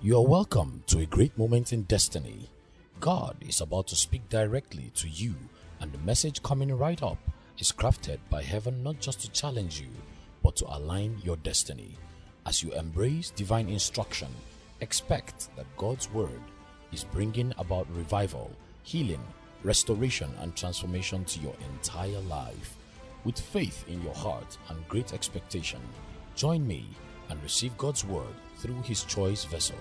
You are welcome to a great moment in destiny. God is about to speak directly to you, and the message coming right up is crafted by heaven not just to challenge you, but to align your destiny. As you embrace divine instruction, expect that God's word is bringing about revival, healing, restoration, and transformation to your entire life. With faith in your heart and great expectation, join me and receive God's word through his choice vessel.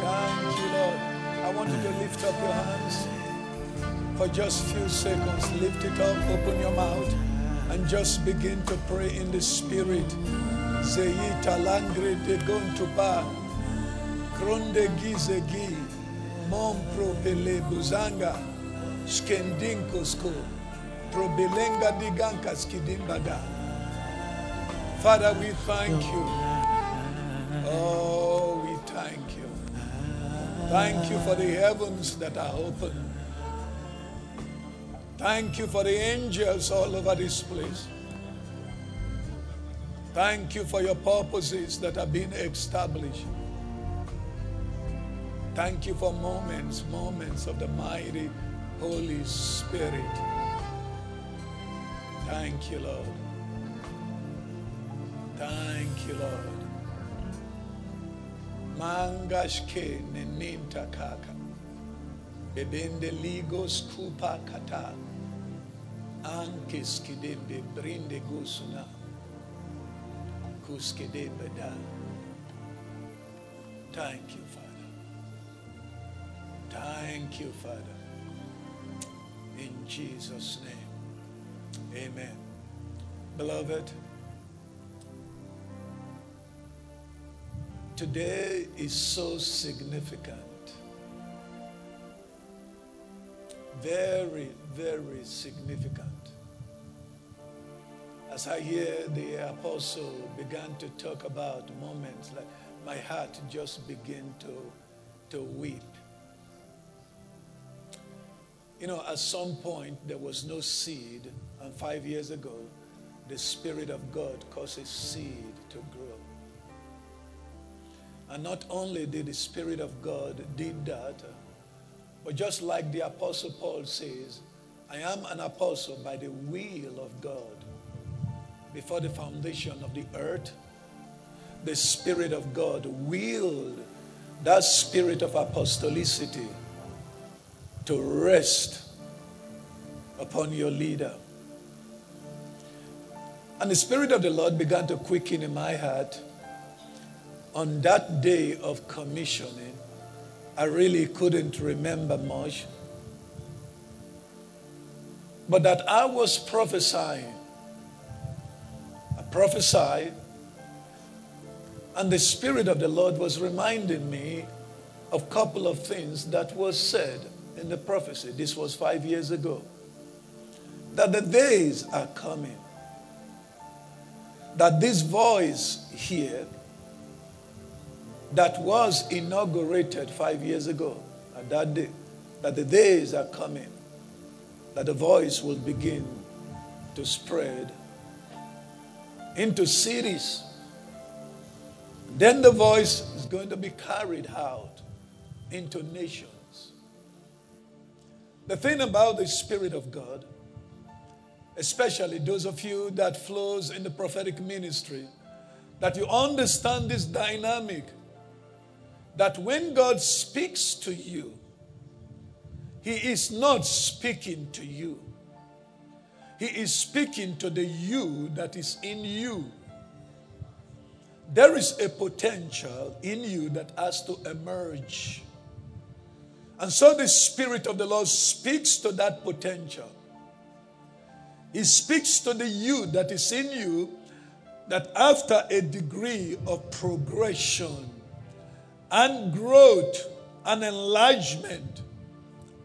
Thank you, Lord. I want you to lift up your hands for just few seconds. Lift it up, open your mouth, and just begin to pray in the Spirit. Zeita langre de gontuba, kronde gizegi, mom propele buzanga, skendinkosko, probelenga diganka skidimbada. Father, we thank you. Oh, we thank you. Thank you for the heavens that are open. Thank you for the angels all over this place. Thank you for your purposes that are being established. Thank you for moments, moments of the mighty Holy Spirit. Thank you, Lord. Thank you, Lord. Mangashke neninta kaka. Bebende ligos kupa kata. Ankes kidembe brinde gusuna. Kuskede beda. Thank you, Father. Thank you, Father. Jesus' name. Amen. Beloved, today is so significant. Very, very significant. As I hear the apostle began to talk about moments like my heart just began to, to weep. You know, at some point there was no seed, and five years ago, the Spirit of God causes seed to grow. And not only did the Spirit of God did that, but just like the Apostle Paul says, I am an apostle by the will of God. Before the foundation of the earth, the Spirit of God willed that spirit of apostolicity to rest upon your leader. And the Spirit of the Lord began to quicken in my heart on that day of commissioning. I really couldn't remember much. But that I was prophesying. I prophesied, and the Spirit of the Lord was reminding me of a couple of things that was said in the prophecy. This was five years ago. That the days are coming. That this voice here that was inaugurated five years ago, at that day, that the days are coming, that the voice will begin to spread into cities. Then the voice is going to be carried out into nations. The thing about the Spirit of God, especially those of you that flows in the prophetic ministry, that you understand this dynamic that when God speaks to you, He is not speaking to you. He is speaking to the you that is in you. There is a potential in you that has to emerge. And so the Spirit of the Lord speaks to that potential. He speaks to the you that is in you that after a degree of progression, and growth and enlargement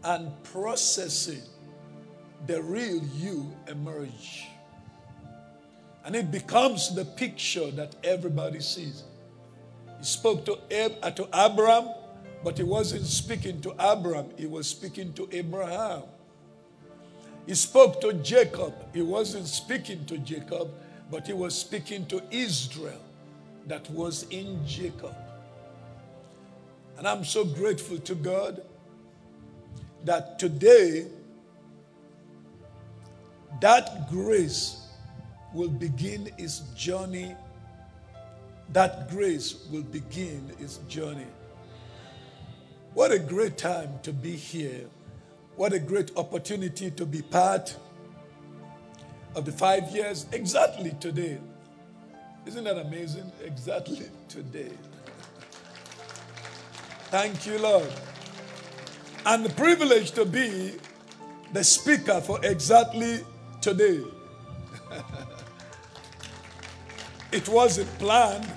and processing, the real you emerge. And it becomes the picture that everybody sees. He spoke to, Ab- to Abraham, but he wasn't speaking to Abraham, he was speaking to Abraham. He spoke to Jacob. He wasn't speaking to Jacob, but he was speaking to Israel that was in Jacob. And I'm so grateful to God that today that grace will begin its journey. That grace will begin its journey. What a great time to be here. What a great opportunity to be part of the five years exactly today. Isn't that amazing? Exactly today. Thank you, Lord. And the privilege to be the speaker for exactly today. it wasn't planned,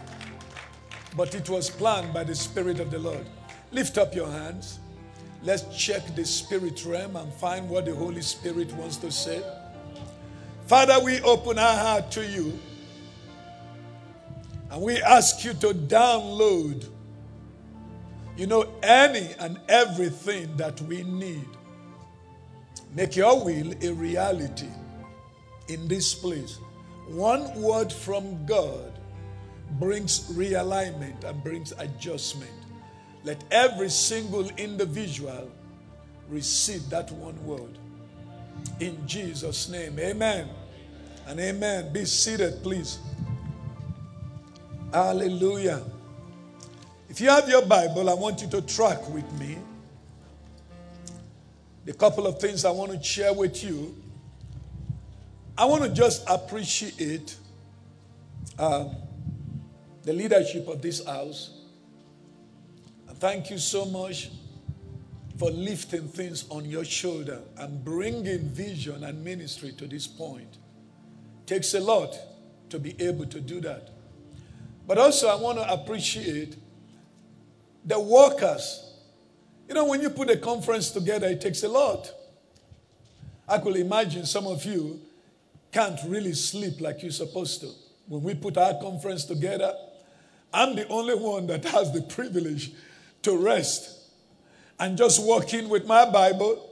but it was planned by the Spirit of the Lord. Lift up your hands. Let's check the spirit realm and find what the Holy Spirit wants to say. Father, we open our heart to you and we ask you to download, you know, any and everything that we need. Make your will a reality in this place. One word from God brings realignment and brings adjustment. Let every single individual receive that one word. In Jesus' name, amen and amen. Be seated, please. Hallelujah. If you have your Bible, I want you to track with me. The couple of things I want to share with you. I want to just appreciate um, the leadership of this house. Thank you so much for lifting things on your shoulder and bringing vision and ministry to this point. Takes a lot to be able to do that. But also, I want to appreciate the workers. You know, when you put a conference together, it takes a lot. I could imagine some of you can't really sleep like you're supposed to. When we put our conference together, I'm the only one that has the privilege to rest and just walk in with my Bible.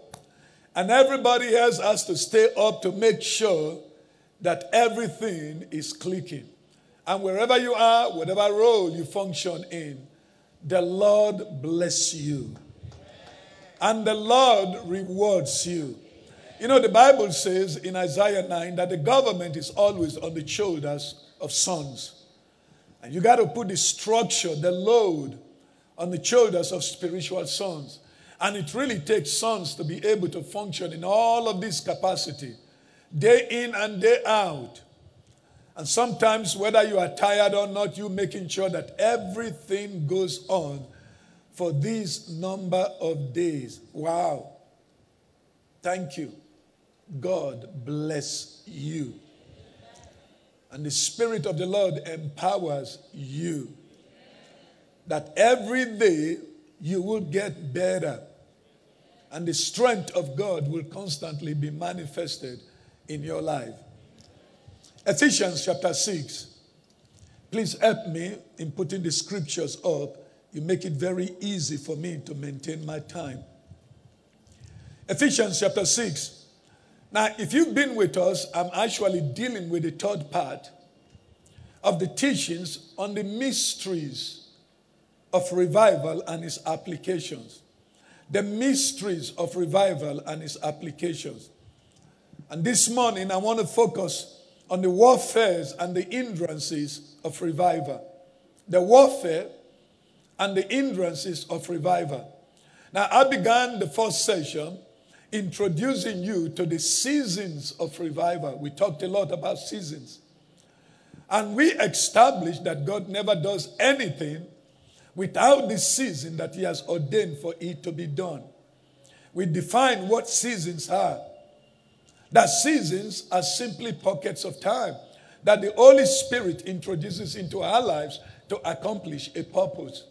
And everybody else has to stay up to make sure that everything is clicking. And wherever you are, whatever role you function in, the Lord bless you. And the Lord rewards you. You know, the Bible says in Isaiah 9 that the government is always on the shoulders of sons. And you got to put the structure, the load on the shoulders of spiritual sons. And it really takes sons to be able to function in all of this capacity, day in and day out. And sometimes, whether you are tired or not, you making sure that everything goes on for this number of days. Wow. Thank you. God bless you. And the Spirit of the Lord empowers you. That every day you will get better. And the strength of God will constantly be manifested in your life. Ephesians chapter 6. Please help me in putting the scriptures up. You make it very easy for me to maintain my time. Ephesians chapter 6. Now, if you've been with us, I'm actually dealing with the third part of the teachings on the mysteries of revival and its applications. The mysteries of revival and its applications. And this morning, I want to focus on the warfares and the hindrances of revival. The warfare and the hindrances of revival. Now, I began the first session introducing you to the seasons of revival. We talked a lot about seasons. And we established that God never does anything without the season that He has ordained for it to be done. We define what seasons are. That seasons are simply pockets of time that the Holy Spirit introduces into our lives to accomplish a purpose.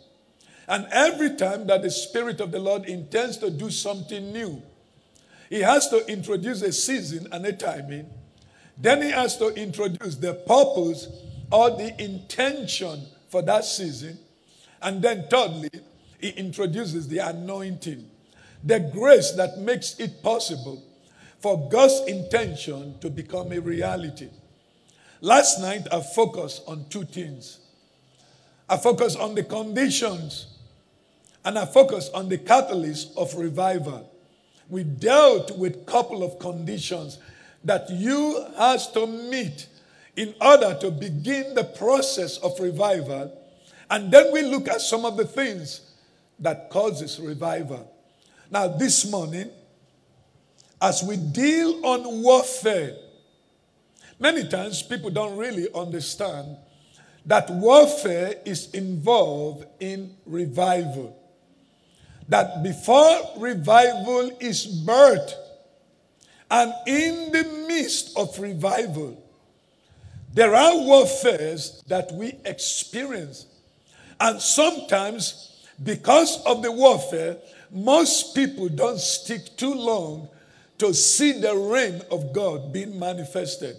And every time that the Spirit of the Lord intends to do something new, He has to introduce a season and a timing. Then He has to introduce the purpose or the intention for that season. And then, thirdly, He introduces the anointing, the grace that makes it possible for God's intention to become a reality. Last night, I focused on two things. I focused on the conditions and I focused on the catalyst of revival. We dealt with a couple of conditions that you has to meet in order to begin the process of revival. And then we look at some of the things that causes revival. Now, this morning, as we deal on warfare, many times people don't really understand that warfare is involved in revival. That before revival is birthed, and in the midst of revival, there are warfares that we experience. And sometimes, because of the warfare, most people don't stick too long to see the reign of God being manifested.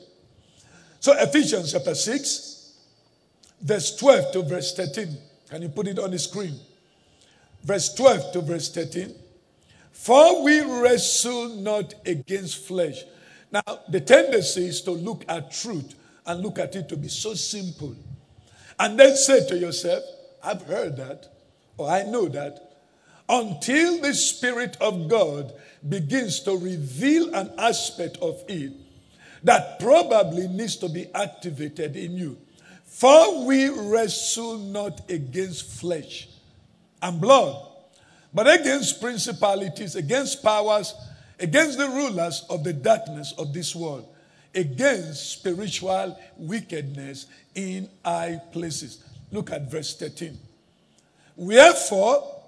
So, Ephesians chapter 6, verse 12 to verse 13. Can you put it on the screen? Verse 12 to verse 13. For we wrestle not against flesh. Now, the tendency is to look at truth and look at it to be so simple. And then say to yourself, I've heard that, or I know that. Until the Spirit of God begins to reveal an aspect of it that probably needs to be activated in you. For we wrestle not against flesh and blood, but against principalities, against powers, against the rulers of the darkness of this world, against spiritual wickedness in high places. Look at verse 13. Wherefore,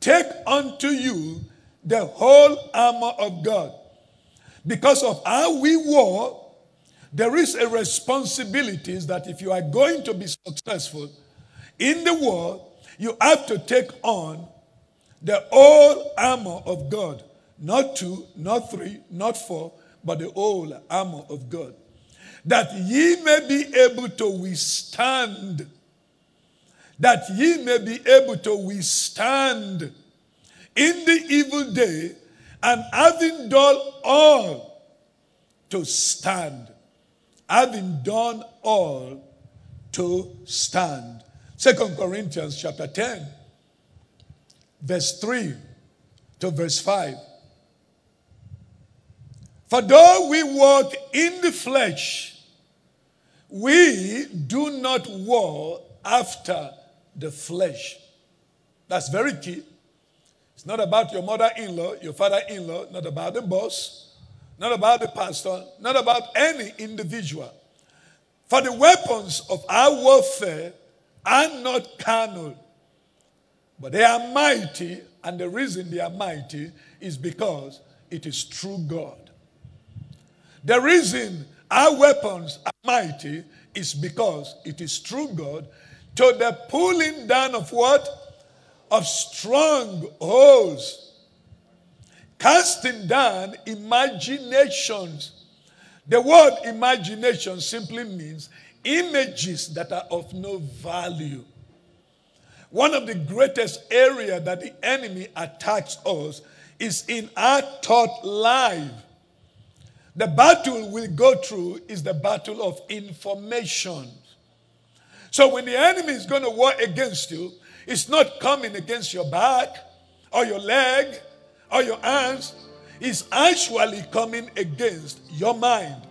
take unto you the whole armor of God. Because of how we war, there is a responsibility that if you are going to be successful in the war, you have to take on the whole armor of God. Not two, not three, not four, but the whole armor of God. That ye may be able to withstand. That ye may be able to withstand in the evil day, and having done all to stand. Having done all to stand. Second Corinthians chapter 10 verse 3 to verse 5. For though we walk in the flesh, we do not war after the flesh. That's very key. It's not about your mother in law, your father in law, not about the boss, not about the pastor, not about any individual. For the weapons of our warfare are not carnal, but they are mighty, and the reason they are mighty is because it is true God. The reason our weapons are mighty is because it is true God to the pulling down of what? Of strongholds. Casting down imaginations. The word imagination simply means images that are of no value. One of the greatest area that the enemy attacks us is in our thought life. The battle we go through is the battle of information. So when the enemy is going to war against you, it's not coming against your back or your leg or your hands. It's actually coming against your mind.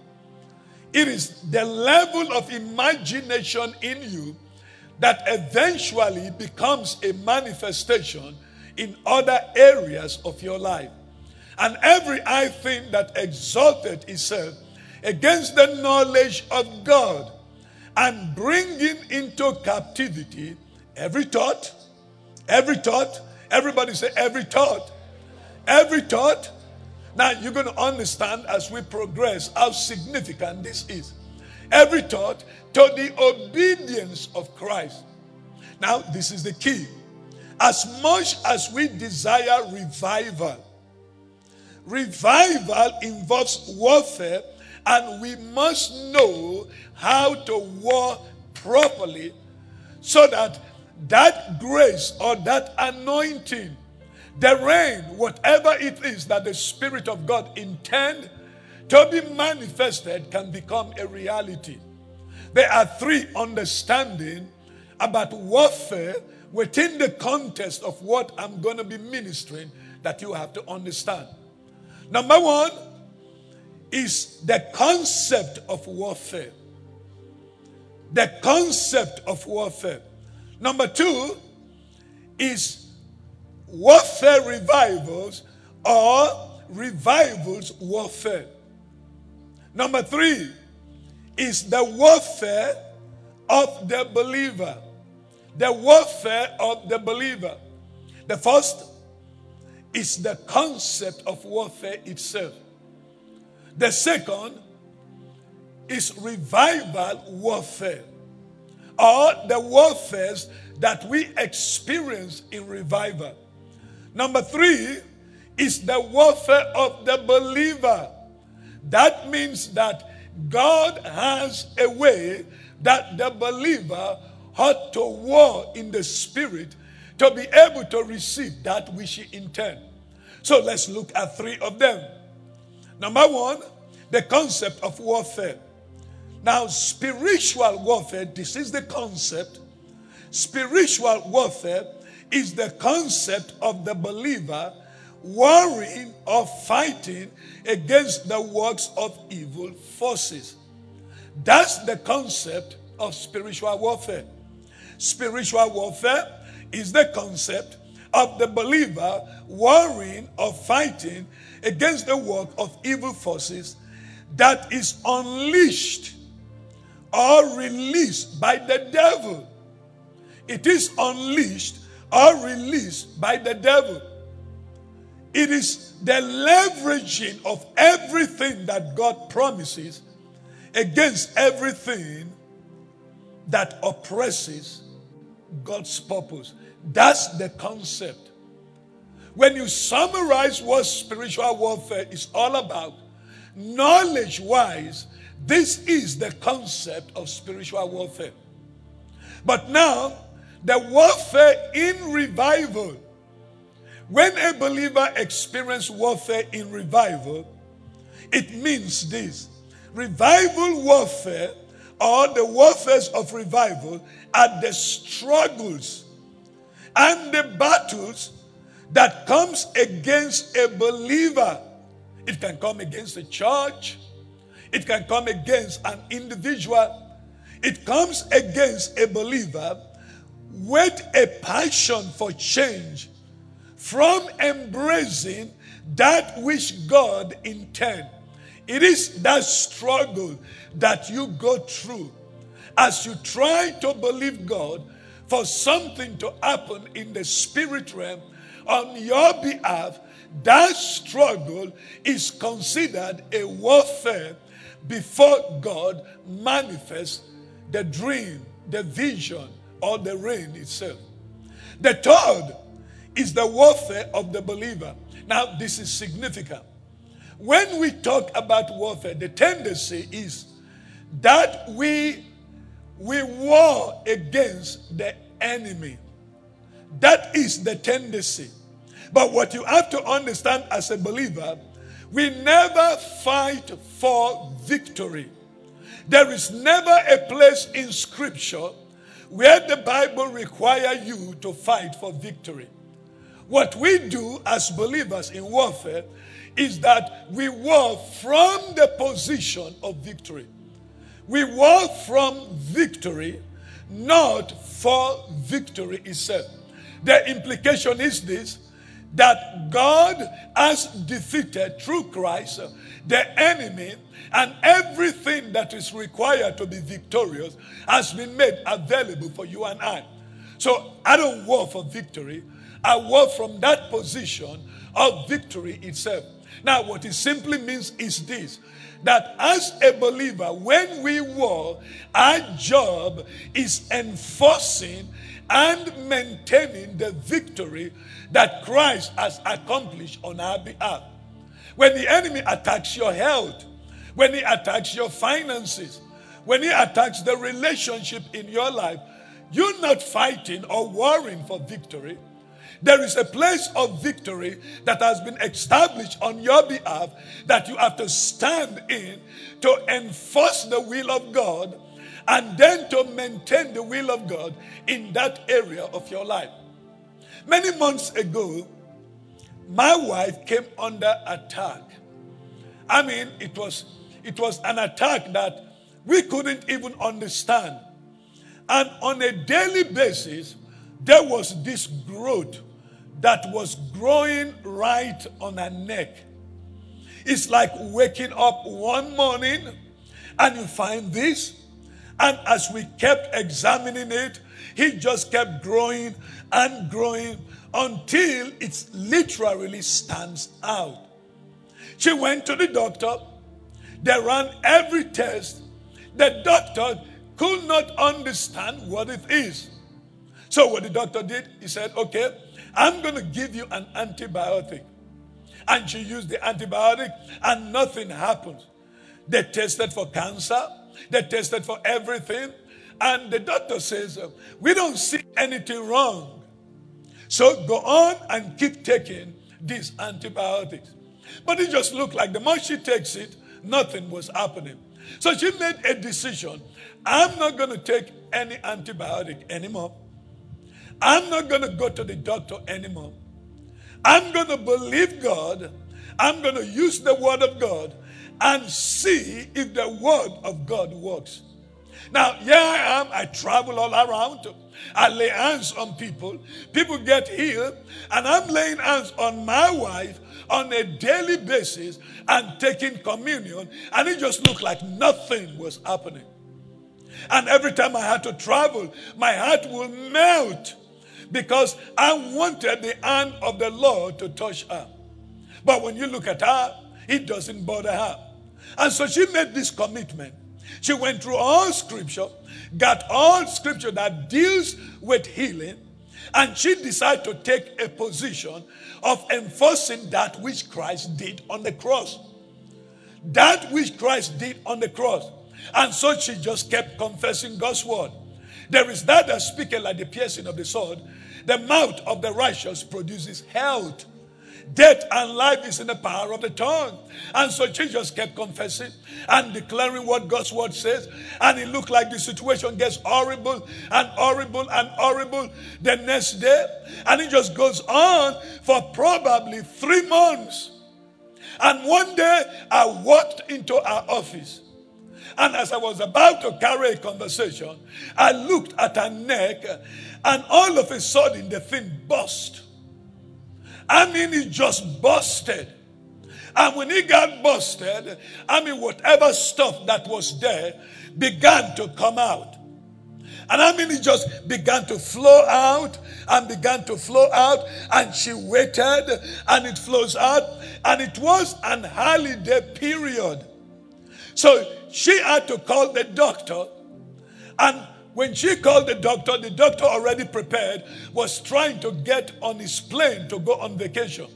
It is the level of imagination in you that eventually becomes a manifestation in other areas of your life. And every I thing that exalted itself against the knowledge of God and bringing into captivity every thought, every thought, everybody say every thought, every thought. Now you're going to understand as we progress how significant this is every thought to the obedience of Christ. Now, this is the key. As much as we desire revival, revival involves warfare, and we must know how to war properly so that that grace or that anointing, the rain, whatever it is that the Spirit of God intend to be manifested can become a reality. There are three understanding about warfare within the context of what I'm going to be ministering that you have to understand. Number one is the concept of warfare. The concept of warfare. Number two is warfare revivals or revivals warfare. Number three is the warfare of the believer. The warfare of the believer. The first is the concept of warfare itself. The second is revival warfare, or the warfares that we experience in revival. Number three is the warfare of the believer. That means that God has a way that the believer ought to war in the spirit to be able to receive that which he intends. So let's look at three of them. Number one, the concept of warfare. Now, spiritual warfare, this is the concept. Spiritual warfare is the concept of the believer warring or fighting against the works of evil forces. That's the concept of spiritual warfare. Spiritual warfare is the concept of the believer warring or fighting against the work of evil forces that is unleashed or released by the devil. It is unleashed or released by the devil. It is the leveraging of everything that God promises against everything that oppresses God's purpose. That's the concept. When you summarize what spiritual warfare is all about, knowledge wise, this is the concept of spiritual warfare. But now, the warfare in revival. When a believer experiences warfare in revival, it means this revival warfare or the warfares of revival are the struggles and the battles that comes against a believer. It can come against a church. It can come against an individual. It comes against a believer with a passion for change from embracing that which God intends. It is that struggle that you go through as you try to believe God for something to happen in the spirit realm on your behalf, that struggle is considered a warfare before God manifests the dream, the vision, or the rain itself. The third is the warfare of the believer. Now, this is significant. When we talk about warfare, the tendency is that we we war against the enemy. That is the tendency. But what you have to understand as a believer, we never fight for victory. There is never a place in scripture where the Bible requires you to fight for victory. What we do as believers in warfare is that we war from the position of victory. We war from victory, not for victory itself. The implication is this that God has defeated through Christ the enemy, and everything that is required to be victorious has been made available for you and I. So I don't war for victory, I war from that position of victory itself. Now, what it simply means is this that as a believer, when we war, our job is enforcing and maintaining the victory that Christ has accomplished on our behalf. When the enemy attacks your health, when he attacks your finances, when he attacks the relationship in your life, you're not fighting or warring for victory. There is a place of victory that has been established on your behalf that you have to stand in to enforce the will of God and then to maintain the will of God in that area of your life. Many months ago, my wife came under attack. I mean, it was it was an attack that we couldn't even understand. And on a daily basis, there was this growth that was growing right on her neck. It's like waking up one morning and you find this. And as we kept examining it, he just kept growing and growing until it literally stands out. She went to the doctor. They ran every test. The doctor could not understand what it is. So, what the doctor did, he said, Okay, I'm going to give you an antibiotic. And she used the antibiotic, and nothing happened. They tested for cancer, they tested for everything. And the doctor says, um, We don't see anything wrong. So go on and keep taking these antibiotics. But it just looked like the more she takes it, nothing was happening. So she made a decision I'm not going to take any antibiotic anymore. I'm not going to go to the doctor anymore. I'm going to believe God. I'm going to use the word of God and see if the word of God works. Now, here I am. I travel all around. I lay hands on people. People get healed. And I'm laying hands on my wife on a daily basis and taking communion. And it just looked like nothing was happening. And every time I had to travel, my heart will melt because I wanted the hand of the Lord to touch her. But when you look at her, it doesn't bother her. And so she made this commitment. She went through all scripture, got all scripture that deals with healing, and she decided to take a position of enforcing that which Christ did on the cross. That which Christ did on the cross. And so she just kept confessing God's word. There is that that speaketh like the piercing of the sword. The mouth of the righteous produces health. Death and life is in the power of the tongue. And so Jesus kept confessing and declaring what God's word says. And it looked like the situation gets horrible and horrible and horrible the next day. And it just goes on for probably three months. And one day I walked into our office. And as I was about to carry a conversation, I looked at her neck and all of a sudden the thing burst. I mean, it just busted. And when it got busted, I mean, whatever stuff that was there began to come out. And I mean, it just began to flow out and began to flow out. And she waited and it flows out. And it was an holiday period. So she had to call the doctor. And when she called the doctor, the doctor already prepared, was trying to get on his plane to go on vacation.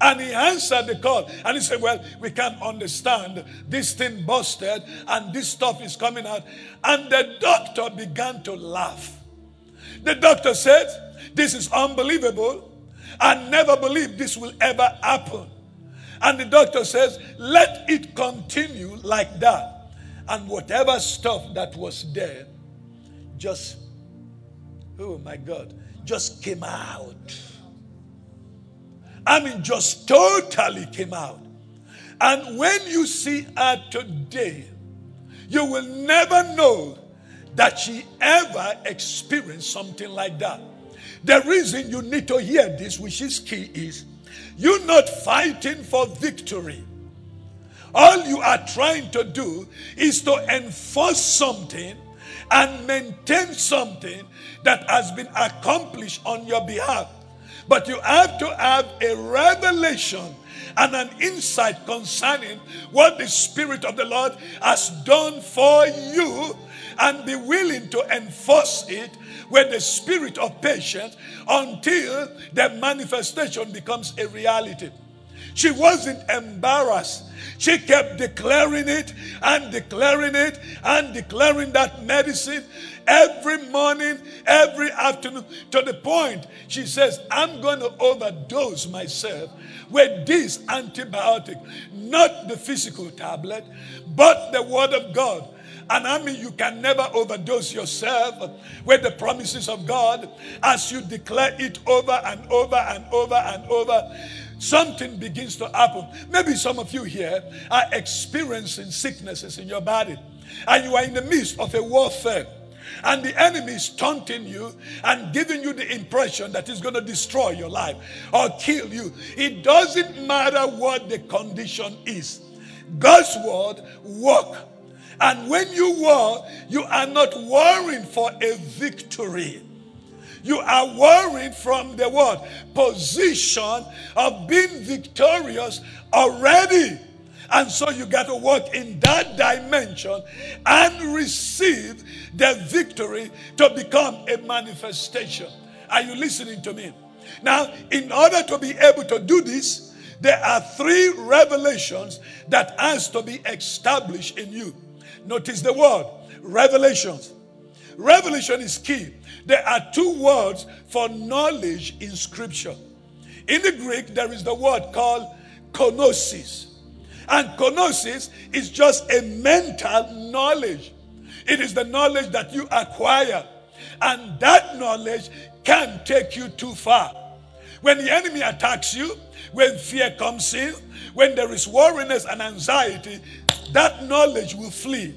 And he answered the call and he said, Well, we can't understand. This thing busted and this stuff is coming out. And the doctor began to laugh. The doctor said, This is unbelievable. I never believed this will ever happen. And the doctor says, Let it continue like that. And whatever stuff that was there just, oh my God, just came out. I mean, just totally came out. And when you see her today, you will never know that she ever experienced something like that. The reason you need to hear this, which is key, is you're not fighting for victory. All you are trying to do is to enforce something and maintain something that has been accomplished on your behalf. But you have to have a revelation and an insight concerning what the Spirit of the Lord has done for you and be willing to enforce it with the spirit of patience until the manifestation becomes a reality. She wasn't embarrassed. She kept declaring it and declaring it and declaring that medicine every morning, every afternoon, to the point she says, I'm going to overdose myself with this antibiotic, not the physical tablet, but the Word of God. And I mean, you can never overdose yourself with the promises of God as you declare it over and over and over and over. Something begins to happen. Maybe some of you here are experiencing sicknesses in your body, and you are in the midst of a warfare and the enemy is taunting you and giving you the impression that he's going to destroy your life or kill you. It doesn't matter what the condition is. God's word work. And when you war, you are not worrying for a victory. You are worried from the word position of being victorious already. And so you got to work in that dimension and receive the victory to become a manifestation. Are you listening to me? Now, in order to be able to do this, there are three revelations that has to be established in you. Notice the word revelations. Revelation is key. There are two words for knowledge in scripture. In the Greek, there is the word called gnosis. And gnosis is just a mental knowledge. It is the knowledge that you acquire. And that knowledge can take you too far. When the enemy attacks you, when fear comes in, when there is worriness and anxiety, that knowledge will flee.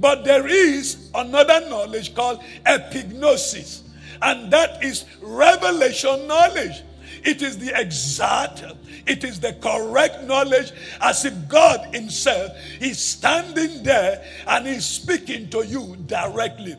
But there is another knowledge called epignosis, and that is revelation knowledge. It is the exact, it is the correct knowledge as if God Himself is standing there and He's speaking to you directly.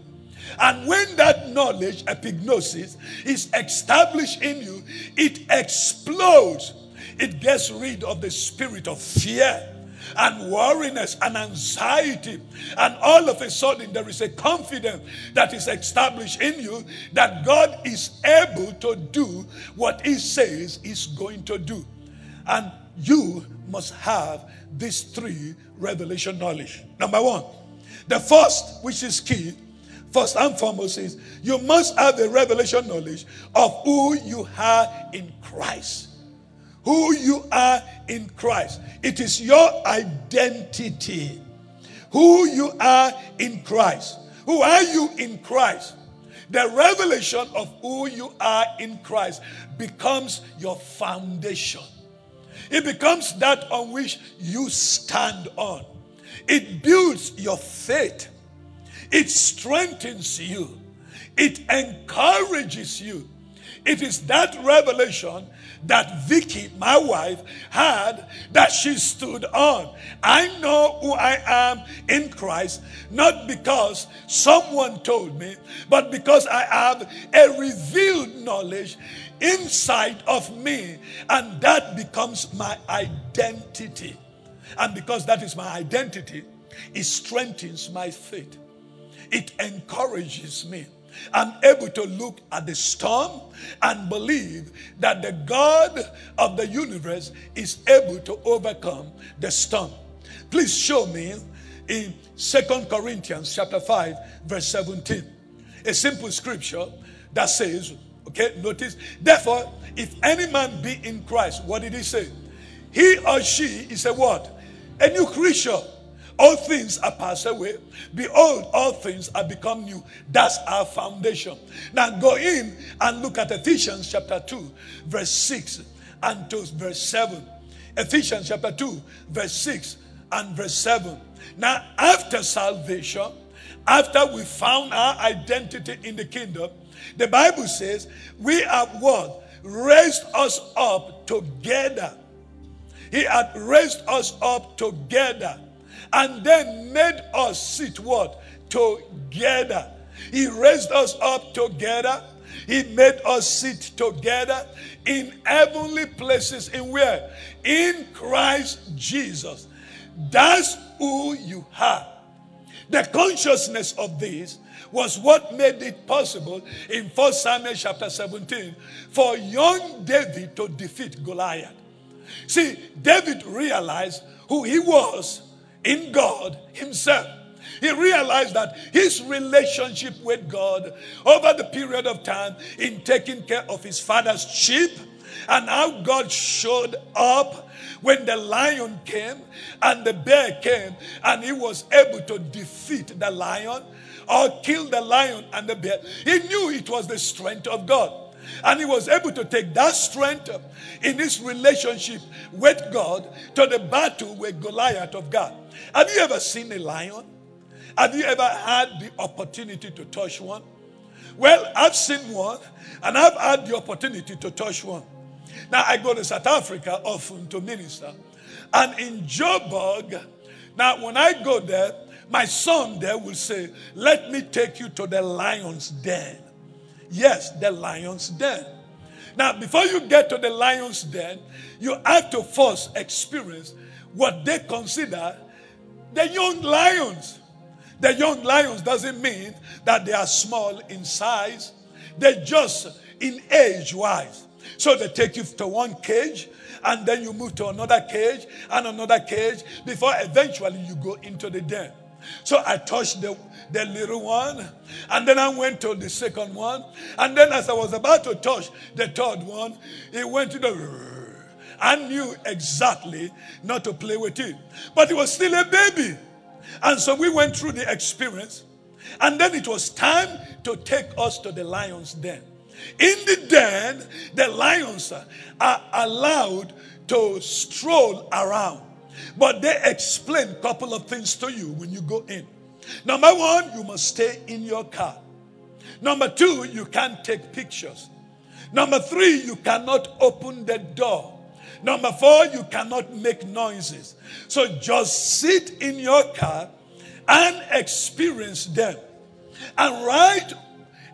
And when that knowledge, epignosis, is established in you, it explodes. It gets rid of the spirit of fear and worriness and anxiety. And all of a sudden, there is a confidence that is established in you that God is able to do what He says He's going to do. And you must have these three revelation knowledge. Number one, the first, which is key, first and foremost, is you must have the revelation knowledge of who you are in Christ who you are in Christ. It is your identity. Who you are in Christ. Who are you in Christ? The revelation of who you are in Christ becomes your foundation. It becomes that on which you stand on. It builds your faith. It strengthens you. It encourages you. It is that revelation that Vicky, my wife, had that she stood on. I know who I am in Christ, not because someone told me, but because I have a revealed knowledge inside of me, and that becomes my identity. And because that is my identity, it strengthens my faith, it encourages me. I'm able to look at the storm and believe that the God of the universe is able to overcome the storm. Please show me in Second Corinthians chapter 5 verse 17. A simple scripture that says, okay, notice, therefore, if any man be in Christ, what did he say? He or she is a what? A new creature. All things are passed away. Behold, all things are become new. That's our foundation. Now go in and look at Ephesians chapter 2, verse 6 and to verse 7. Ephesians chapter 2, verse 6 and verse 7. Now, after salvation, after we found our identity in the kingdom, the Bible says we have what? Raised us up together. He had raised us up together and then made us sit what? Together. He raised us up together. He made us sit together in heavenly places. In where? In Christ Jesus. That's who you are. The consciousness of this was what made it possible in 1 Samuel chapter 17 for young David to defeat Goliath. See, David realized who he was in God himself. He realized that his relationship with God over the period of time in taking care of his father's sheep and how God showed up when the lion came and the bear came and he was able to defeat the lion or kill the lion and the bear. He knew it was the strength of God. And he was able to take that strength in his relationship with God to the battle with Goliath of Gath. Have you ever seen a lion? Have you ever had the opportunity to touch one? Well, I've seen one and I've had the opportunity to touch one. Now, I go to South Africa often to minister. And in Joburg, now when I go there, my son there will say, Let me take you to the lion's den. Yes, the lion's den. Now, before you get to the lion's den, you have to first experience what they consider the young lions. The young lions doesn't mean that they are small in size, they're just in age wise. So they take you to one cage, and then you move to another cage and another cage before eventually you go into the den. So I touched the, the little one, and then I went to the second one, and then as I was about to touch the third one, it went to the. I knew exactly not to play with it, but it was still a baby. And so we went through the experience, and then it was time to take us to the lion's den. In the den, the lions are allowed to stroll around. But they explain a couple of things to you when you go in. Number one, you must stay in your car. Number two, you can't take pictures. Number three, you cannot open the door. Number four, you cannot make noises. So just sit in your car and experience them. And right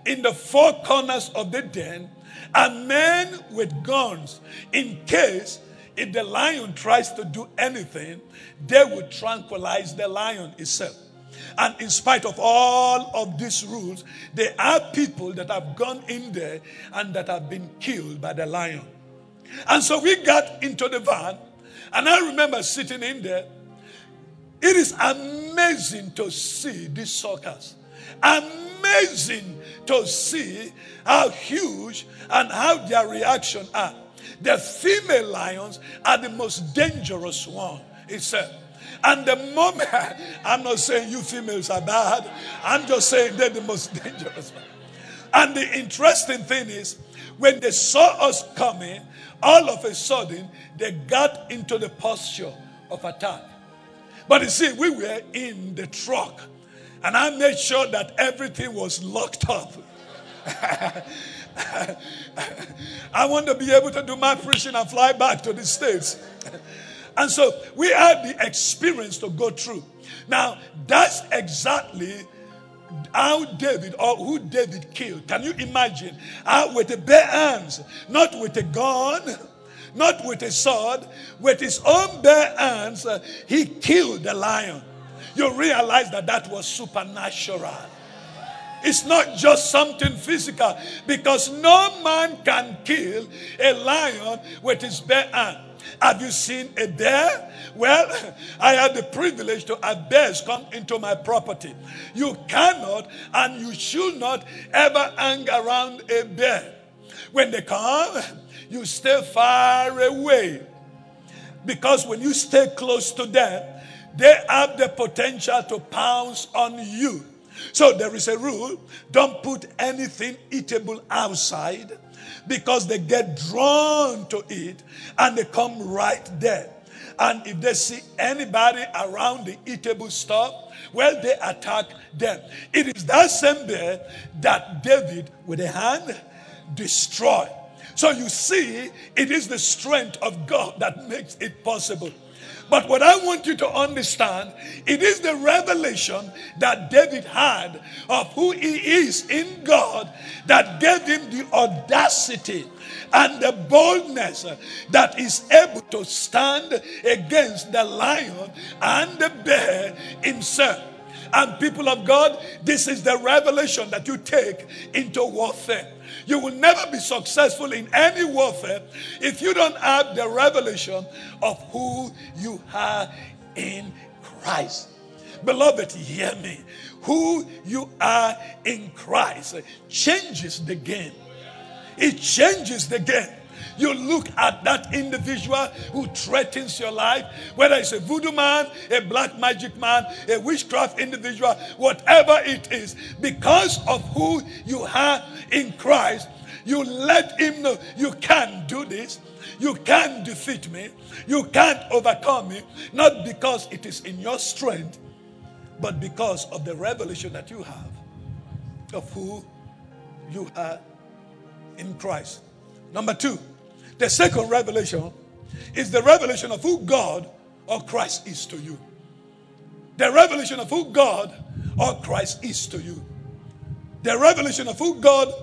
in the four corners of the den are men with guns in case if the lion tries to do anything, they will tranquilize the lion itself. And in spite of all of these rules, there are people that have gone in there and that have been killed by the lion. And so we got into the van, and I remember sitting in there. It is amazing to see these suckers. Amazing to see how huge and how their reaction are. The female lions are the most dangerous one, he said. And the moment, I'm not saying you females are bad, I'm just saying they're the most dangerous one. And the interesting thing is, when they saw us coming, all of a sudden they got into the posture of attack. But you see, we were in the truck, and I made sure that everything was locked up. I want to be able to do my preaching and fly back to the States. and so we had the experience to go through. Now, that's exactly how David or who David killed. Can you imagine? How with the bare hands, not with a gun, not with a sword, with his own bare hands, uh, he killed the lion. You realize that that was supernatural. It's not just something physical because no man can kill a lion with his bare hand. Have you seen a bear? Well, I had the privilege to have bears come into my property. You cannot and you should not ever hang around a bear. When they come, you stay far away. Because when you stay close to them, they have the potential to pounce on you. So there is a rule don't put anything eatable outside because they get drawn to it and they come right there. And if they see anybody around the eatable stuff, well, they attack them. It is that same bear that David, with a hand, destroyed. So you see, it is the strength of God that makes it possible. But what I want you to understand, it is the revelation that David had of who he is in God that gave him the audacity and the boldness that is able to stand against the lion and the bear himself. And people of God, this is the revelation that you take into warfare. You will never be successful in any warfare if you don't have the revelation of who you are in Christ. Beloved, hear me. Who you are in Christ changes the game. It changes the game. You look at that individual who threatens your life, whether it's a voodoo man, a black magic man, a witchcraft individual, whatever it is, because of who you are in Christ, you let him know you can't do this. You can't defeat me. You can't overcome me. Not because it is in your strength, but because of the revelation that you have of who you are in Christ. Number two, the second revelation is the revelation of who God or Christ is to you. The revelation of who God or Christ is to you. The revelation of who God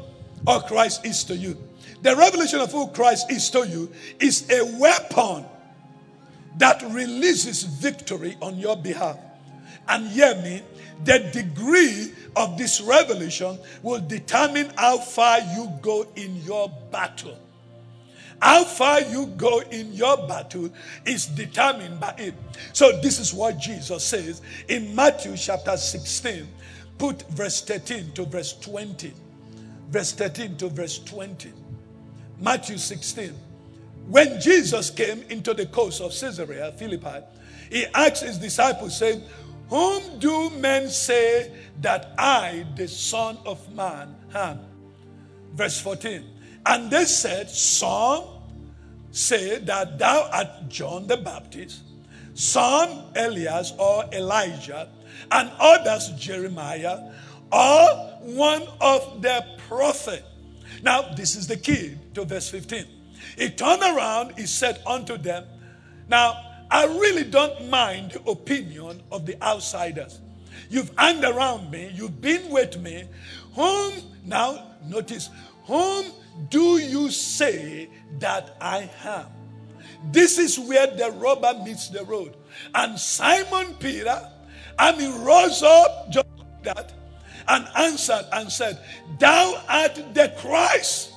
or Christ is to you. The revelation of who Christ is to you is a weapon that releases victory on your behalf. And hear me, the degree of this revelation will determine how far you go in your battle. How far you go in your battle is determined by it. So, this is what Jesus says in Matthew chapter 16. Put verse 13 to verse 20. Verse 13 to verse 20. Matthew 16. When Jesus came into the coast of Caesarea Philippi, he asked his disciples, saying, Whom do men say that I, the Son of Man, am? Verse 14. And they said, Some say that thou art John the Baptist, some Elias or Elijah, and others Jeremiah, or one of the prophet. Now, this is the key to verse 15. He turned around, he said unto them, Now, I really don't mind the opinion of the outsiders. You've hung around me, you've been with me. Whom, now notice, whom do you say that I am? This is where the rubber meets the road. And Simon Peter, I mean, rose up just like that and answered and said, Thou art the Christ.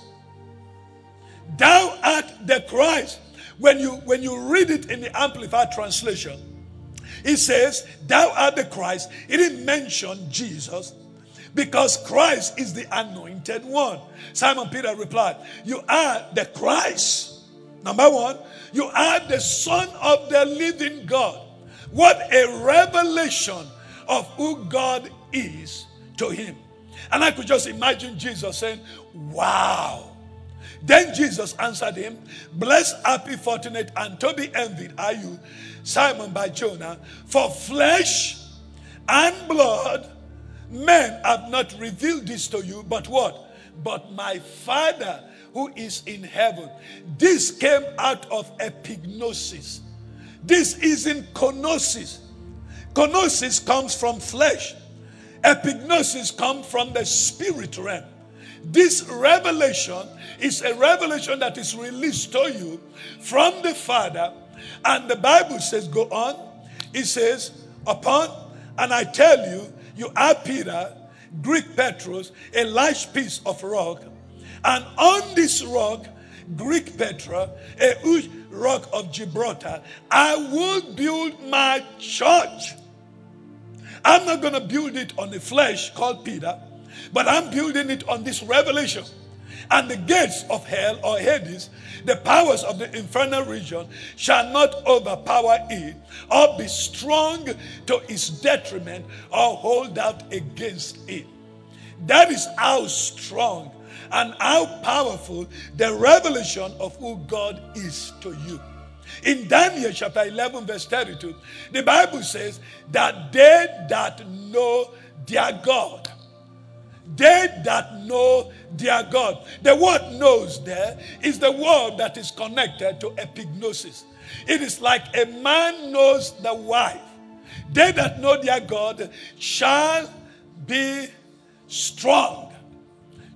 Thou art the Christ. When you when you read it in the Amplified translation, it says, Thou art the Christ. It didn't mention Jesus because Christ is the anointed one. Simon Peter replied, You are the Christ. Number one, you are the Son of the living God. What a revelation of who God is to him. And I could just imagine Jesus saying, Wow. Then Jesus answered him, Blessed, happy, fortunate, and to be envied are you, Simon Bar-Jonah, for flesh and blood men have not revealed this to you, but what? But my Father who is in heaven. This came out of epignosis. This isn't gnosis. Gnosis comes from flesh. Epignosis comes from the spirit realm. This revelation is a revelation that is released to you from the Father. And the Bible says, go on. It says, upon, and I tell you, you are Peter, Greek Petros, a large piece of rock. And on this rock, Greek Petra, a huge rock of Gibraltar, I will build my church. I'm not going to build it on the flesh called Peter, but I'm building it on this revelation. And the gates of hell or Hades, the powers of the infernal region, shall not overpower it or be strong to its detriment or hold out against it. That is how strong and how powerful the revelation of who God is to you. In Daniel chapter 11, verse 32, the Bible says that they that know their God, they that know their God. The word knows there is the word that is connected to epignosis. It is like a man knows the wife. They that know their God shall be strong.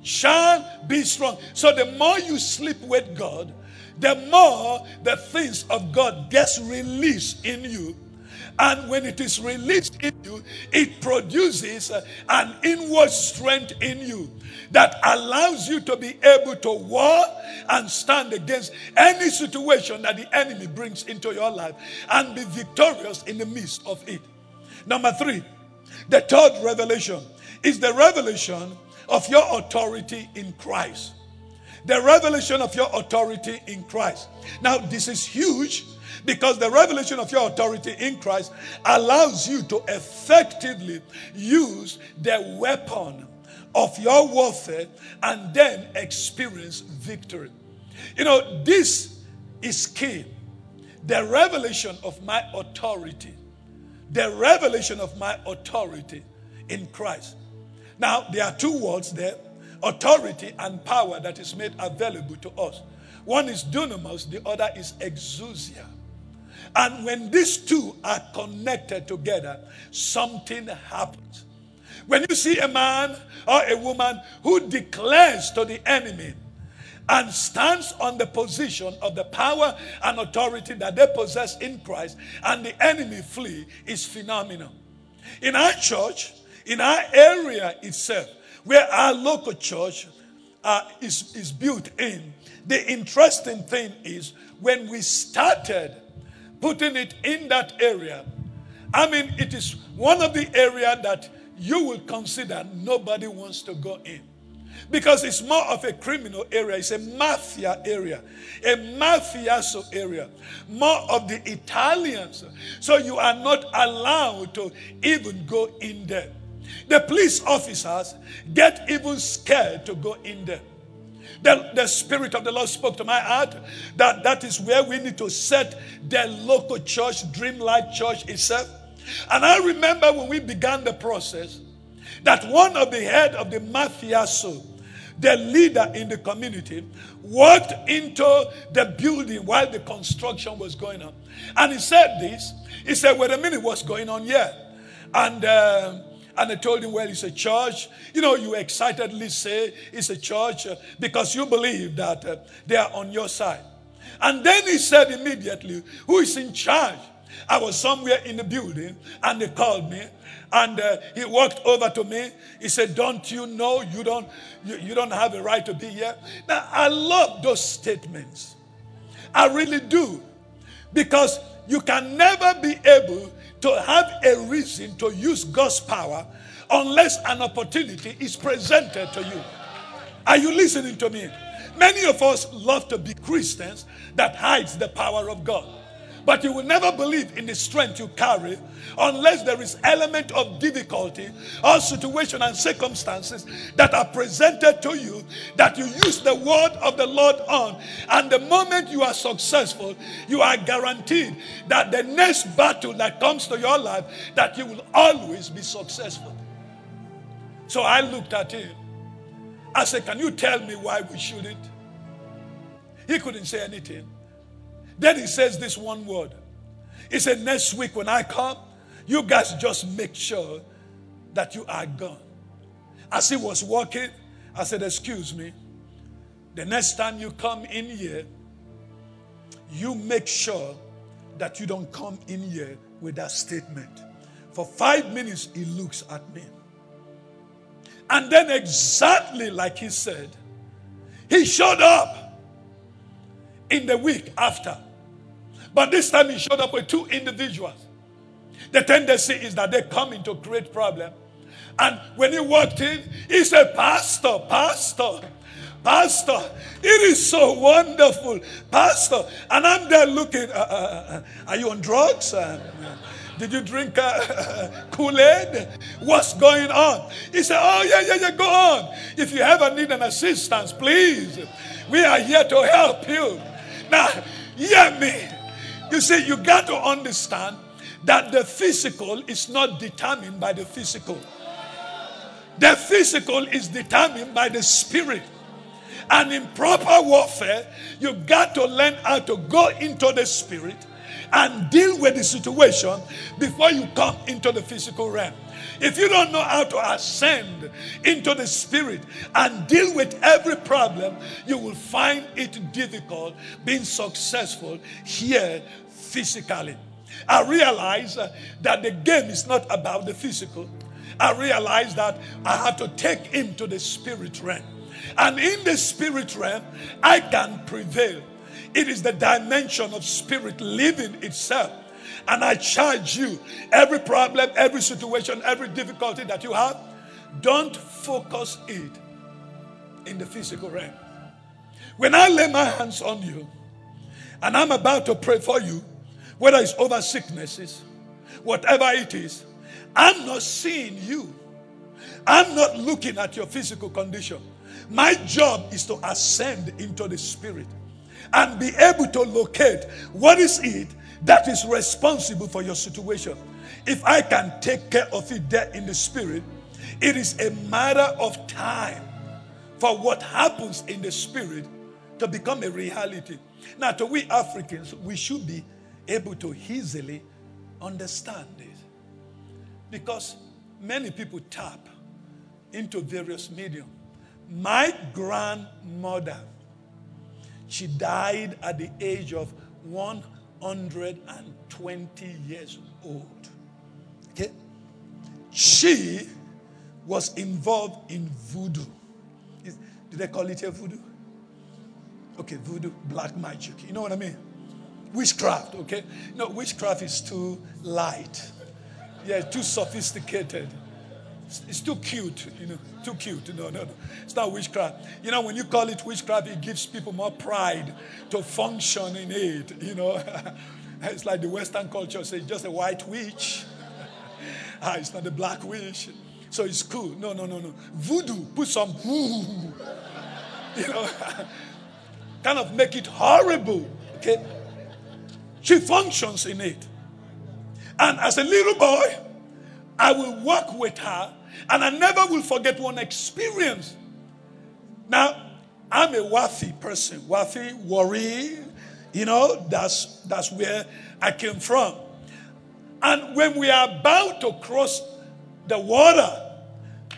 Shall be strong. So the more you sleep with God, the more the things of God gets released in you. And when it is released in you, it produces uh, an inward strength in you that allows you to be able to war and stand against any situation that the enemy brings into your life and be victorious in the midst of it. Number three, the third revelation is the revelation of your authority in Christ. The revelation of your authority in Christ. Now, this is huge because the revelation of your authority in Christ allows you to effectively use the weapon of your warfare and then experience victory. You know, this is key. The revelation of my authority. The revelation of my authority in Christ. Now, there are two words there authority and power that is made available to us. One is dunamis, the other is exousia. And when these two are connected together, something happens. When you see a man or a woman who declares to the enemy and stands on the position of the power and authority that they possess in Christ, and the enemy flee, is phenomenal. In our church, in our area itself, where our local church uh, is, is built in, the interesting thing is when we started putting it in that area, I mean, it is one of the area that you will consider nobody wants to go in. Because it's more of a criminal area, it's a mafia area, a mafioso area, more of the Italians. So you are not allowed to even go in there. The police officers get even scared to go in there. The, the Spirit of the Lord spoke to my heart that that is where we need to set the local church, Dreamlight Church itself. And I remember when we began the process that one of the head of the mafioso, the leader in the community, walked into the building while the construction was going on. And he said this. He said, wait a minute, what's going on here? And uh, and I told him, well, it's a church. You know, you excitedly say it's a church uh, because you believe that uh, they are on your side. And then he said immediately, who is in charge? I was somewhere in the building and they called me and uh, he walked over to me. He said, Don't you know you don't, you, you don't have a right to be here? Now, I love those statements. I really do. Because you can never be able to have a reason to use God's power unless an opportunity is presented to you. Are you listening to me? Many of us love to be Christians that hides the power of God. But you will never believe in the strength you carry unless there is element of difficulty or situation and circumstances that are presented to you that you use the word of the Lord on. And the moment you are successful, you are guaranteed that the next battle that comes to your life, that you will always be successful. So I looked at him. I said, Can you tell me why we shouldn't? He couldn't say anything. Then he says this one word. He said, Next week when I come, you guys just make sure that you are gone. As he was walking, I said, Excuse me. The next time you come in here, you make sure that you don't come in here with that statement. For five minutes, he looks at me. And then, exactly like he said, he showed up in the week after. But this time he showed up with two individuals. The tendency is that they come into create problem. And when he walked in, he said, Pastor, Pastor, Pastor, it is so wonderful, Pastor. And I'm there looking, uh, uh, uh, uh are you on drugs? Uh, did you drink Kool Aid? What's going on? He said, Oh, yeah, yeah, yeah, go on. If you ever need an assistance, please, we are here to help you. Now, hear me. You see, you got to understand that the physical is not determined by the physical. The physical is determined by the spirit. And in proper warfare, you got to learn how to go into the spirit and deal with the situation before you come into the physical realm. If you don't know how to ascend into the spirit and deal with every problem, you will find it difficult being successful here physically. I realized uh, that the game is not about the physical. I realized that I have to take him to the spirit realm. And in the spirit realm, I can prevail. It is the dimension of spirit living itself. And I charge you every problem, every situation, every difficulty that you have, don't focus it in the physical realm. When I lay my hands on you and I'm about to pray for you, whether it's over sicknesses, whatever it is, I'm not seeing you. I'm not looking at your physical condition. My job is to ascend into the spirit and be able to locate what is it that is responsible for your situation. If I can take care of it there in the spirit, it is a matter of time for what happens in the spirit to become a reality. Now, to we Africans, we should be able to easily understand it because many people tap into various medium. My grandmother, she died at the age of 120 years old. Okay? She was involved in voodoo. Did they call it a voodoo? Okay, voodoo, black magic. You know what I mean? Witchcraft, okay? No, witchcraft is too light. Yeah, too sophisticated. It's too cute, you know, too cute. No, no, no. It's not witchcraft. You know, when you call it witchcraft, it gives people more pride to function in it, you know. it's like the Western culture says, just a white witch. ah, it's not a black witch. So it's cool. No, no, no, no. Voodoo, put some woo. You know, kind of make it horrible. Okay? She functions in it. And as a little boy, I will work with her and I never will forget one experience. Now, I'm a Wafi person. Wafi, Warri, you know, that's that's where I came from. And when we are about to cross the water,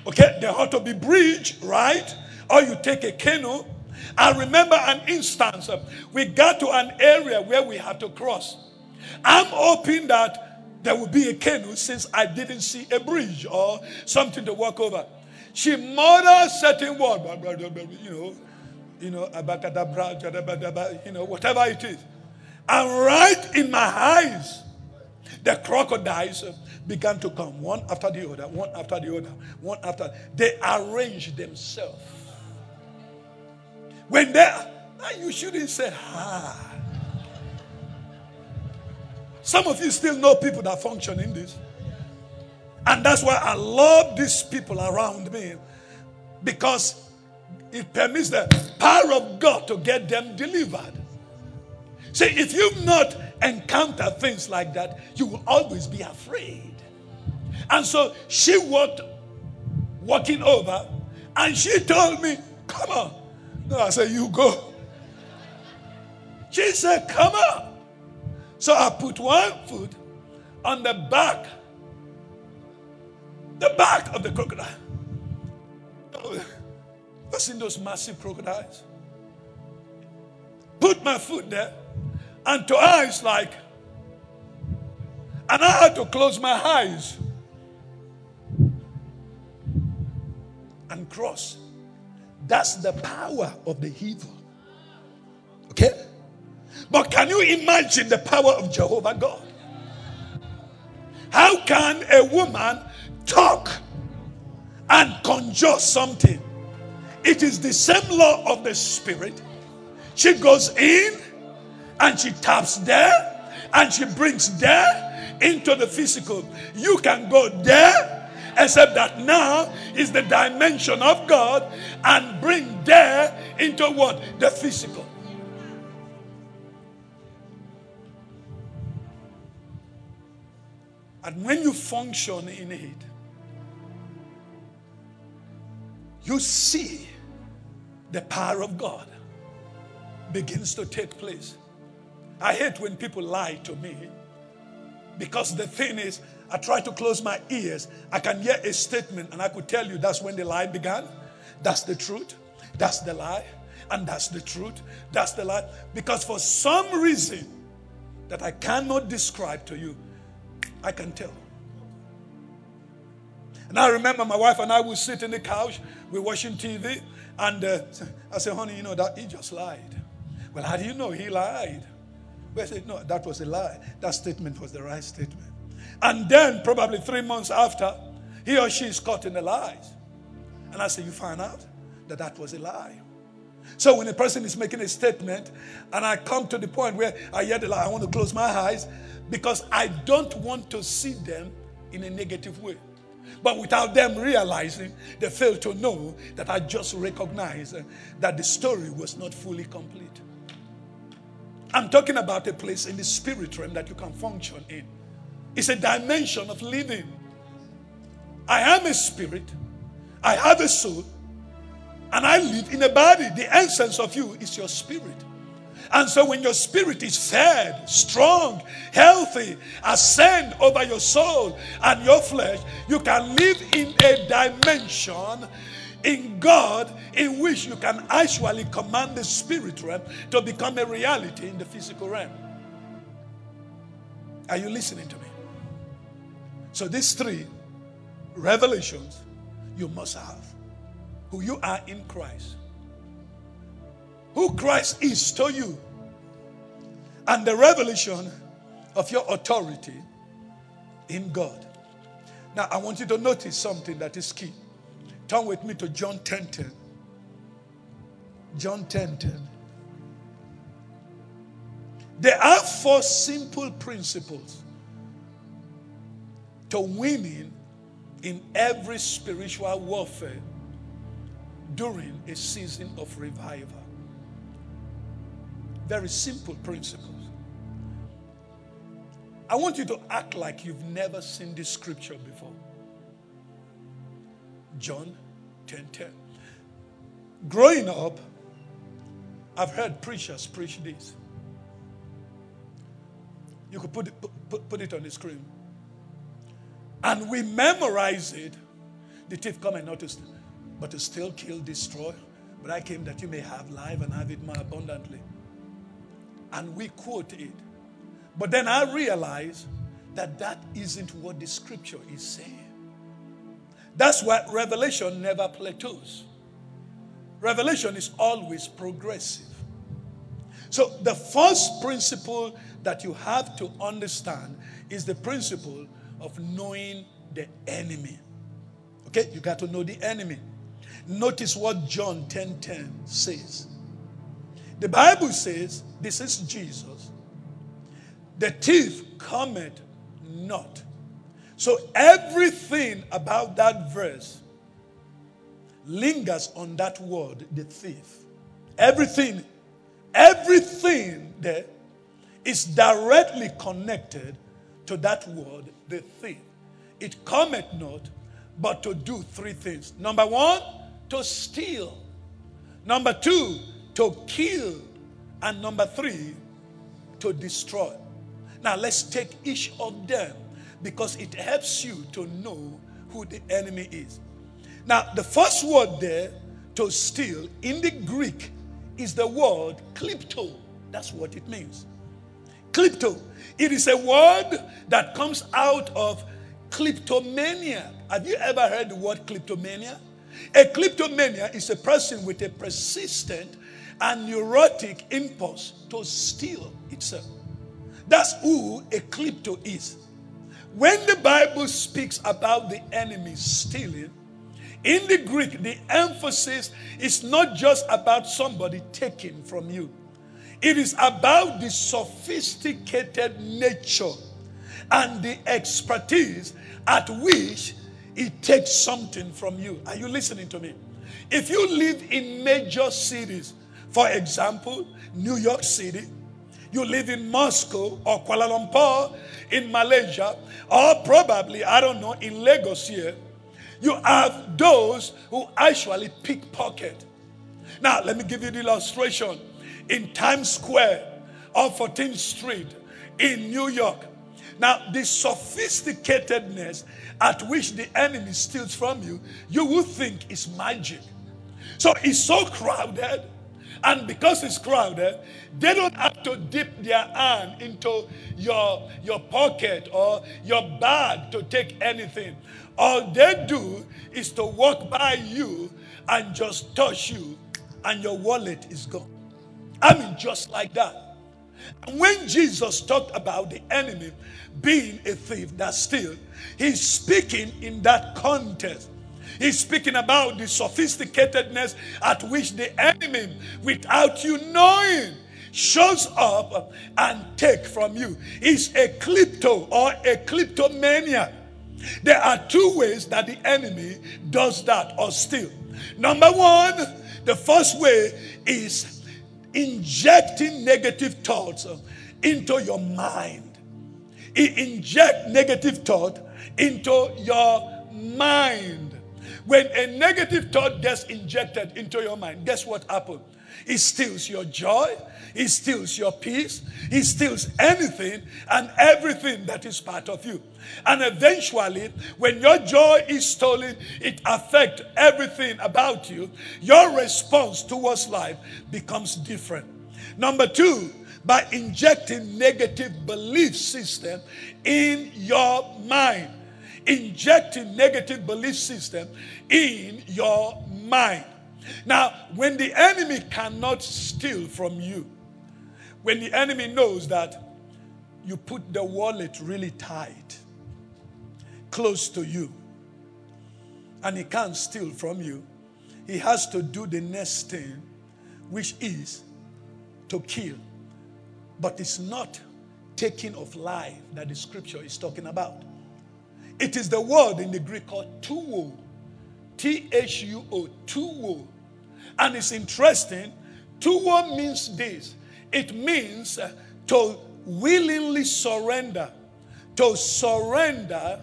okay, there ought to be bridge, right? Or you take a canoe. I remember an instance. We got to an area where we had to cross. I'm hoping that there will be a canoe since I didn't see a bridge or something to walk over. She muttered certain word, you know, you know, you know, whatever it is. And right in my eyes, the crocodiles began to come one after the other, one after the other, one after. They arranged themselves. When they, you shouldn't say, ah. Some of you still know people that function in this. And that's why I love these people around me because it permits the power of God to get them delivered. See, if you've not encountered things like that, you will always be afraid. And so she walked, walking over, and she told me, Come on. No, I said, You go. She said, Come on. So I put one foot on the back, the back of the crocodile. I've seen those massive crocodiles. Put my foot there, and to eyes like, and I had to close my eyes and cross. That's the power of the evil. Okay? But can you imagine the power of Jehovah God? How can a woman talk and conjure something? It is the same law of the spirit. She goes in and she taps there and she brings there into the physical. You can go there, except that now is the dimension of God and bring there into what? The physical. And when you function in it, you see the power of God begins to take place. I hate when people lie to me because the thing is, I try to close my ears. I can hear a statement and I could tell you that's when the lie began. That's the truth. That's the lie. And that's the truth. That's the lie. Because for some reason, that I cannot describe to you, I can tell. And I remember my wife and I would sit in the couch, we're watching TV, and uh, I said, honey, you know that he just lied. Well, how do you know he lied? Well, I said, no, that was a lie. That statement was the right statement. And then, probably three months after, he or she is caught in the lies. And I said, you find out that that was a lie. So when a person is making a statement and I come to the point where I hear the lie, I want to close my eyes because I don't want to see them in a negative way. But without them realizing, they fail to know that I just recognize uh, that the story was not fully complete. I'm talking about a place in the spirit realm that you can function in. It's a dimension of living. I am a spirit, I have a soul, and I live in a body. The essence of you is your spirit. And so when your spirit is fed, strong, healthy, ascend over your soul and your flesh, you can live in a dimension in God in which you can actually command the spirit realm to become a reality in the physical realm. Are you listening to me? So these three revelations you must have who you are in Christ, who Christ is to you, and the revelation of your authority in God. Now, I want you to notice something that is key. Turn with me to John 10 10. John 10 10. There are four simple principles to winning in every spiritual warfare during a season of revival. Very simple principles. I want you to act like you've never seen this scripture before. John 10 10. Growing up, I've heard preachers preach this. You could put it, put, put it on the screen. And we memorize it. The thief come and notice, but to still kill, destroy. But I came that you may have life and have it more abundantly. And we quote it. But then I realize that that isn't what the scripture is saying. That's why revelation never plateaus. Revelation is always progressive. So, the first principle that you have to understand is the principle of knowing the enemy. Okay, you got to know the enemy. Notice what John 10 10 says. The Bible says, This is Jesus. The thief cometh not so everything about that verse lingers on that word, the thief. Everything, everything there is directly connected to that word, the thief. It cometh not, but to do three things. Number one, to steal. Number two, to kill. And number three, to destroy. Now let's take each of them because it helps you to know who the enemy is. Now, the first word there, to steal, in the Greek is the word klepto. That's what it means. Klepto. It is a word that comes out of kleptomania. Have you ever heard the word kleptomania? A kleptomania is a person with a persistent and neurotic impulse to steal itself. That's who a klepto is. When the Bible speaks about the enemy stealing, in the Greek, the emphasis is not just about somebody taking from you, it is about the sophisticated nature and the expertise at which it takes something from you. Are you listening to me? If you live in major cities, for example, New York City, you live in Moscow or Kuala Lumpur in Malaysia, or probably, I don't know, in Lagos here, you have those who actually pickpocket. Now, let me give you the illustration. In Times Square on 14th Street in New York. Now, the sophisticatedness at which the enemy steals from you, you would think is magic. So it's so crowded And because it's crowded, they don't have to dip their hand into your, your pocket or your bag to take anything. All they do is to walk by you and just touch you, and your wallet is gone. I mean, just like that. And when Jesus talked about the enemy being a thief that steals, he's speaking in that context. He's speaking about the sophisticatedness at which the enemy, without you knowing, shows up and take from you. He's a klepto or a kleptomania. There are two ways that the enemy does that or steal. Number one, the first way is injecting negative thoughts into your mind. He inject negative thought into your mind. When a negative thought gets injected into your mind, guess what happens? It steals your joy, it steals your peace, it steals anything and everything that is part of you. And eventually, when your joy is stolen, it affects everything about you. Your response towards life becomes different. Number two, by injecting negative belief system in your mind injecting negative belief system in your mind. Now, when the enemy cannot steal from you, when the enemy knows that you put the wallet really tight, close to you, and he can't steal from you, he has to do the next thing, which is to kill. But it's not taking of life that the scripture is talking about. It is the word in the Greek called thuo. T H U O, thuo. And it's interesting. Thuo means this it means uh, to willingly surrender, to surrender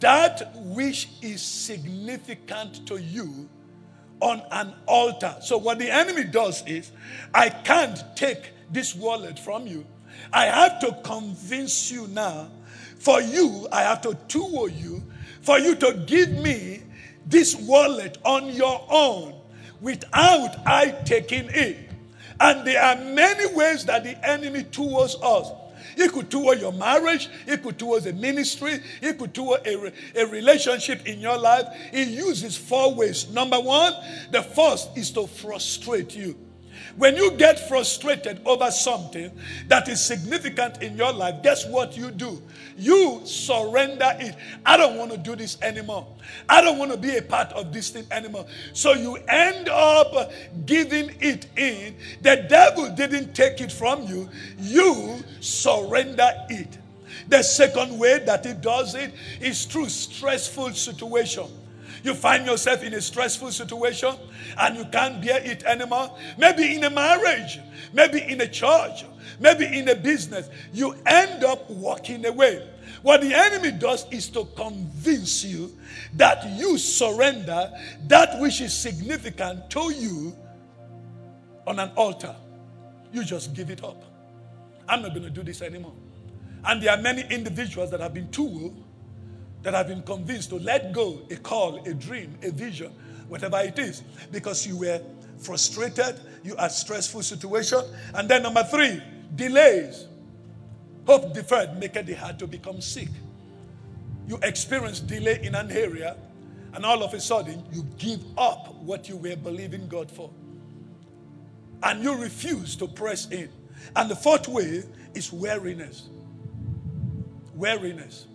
that which is significant to you on an altar. So, what the enemy does is, I can't take this wallet from you. I have to convince you now for you, I have to tool you for you to give me this wallet on your own without I taking it. And there are many ways that the enemy towards us. He could toward your marriage. He could towards a ministry. He could toward a, a relationship in your life. He uses four ways. Number one, the first is to frustrate you. When you get frustrated over something that is significant in your life, guess what you do? You surrender it. I don't want to do this anymore. I don't want to be a part of this thing anymore. So you end up giving it in. The devil didn't take it from you, you surrender it. The second way that he does it is through stressful situation. You find yourself in a stressful situation and you can't bear it anymore. Maybe in a marriage, maybe in a church, maybe in a business. You end up walking away. What the enemy does is to convince you that you surrender that which is significant to you on an altar. You just give it up. I'm not going to do this anymore. And there are many individuals that have been too that have been convinced to let go a call, a dream, a vision, whatever it is, because you were frustrated, you had stressful situation. And then number three, delays. Hope deferred make it hard to become sick. You experience delay in an area, and all of a sudden you give up what you were believing God for. And you refuse to press in. And the fourth way is weariness. Weariness.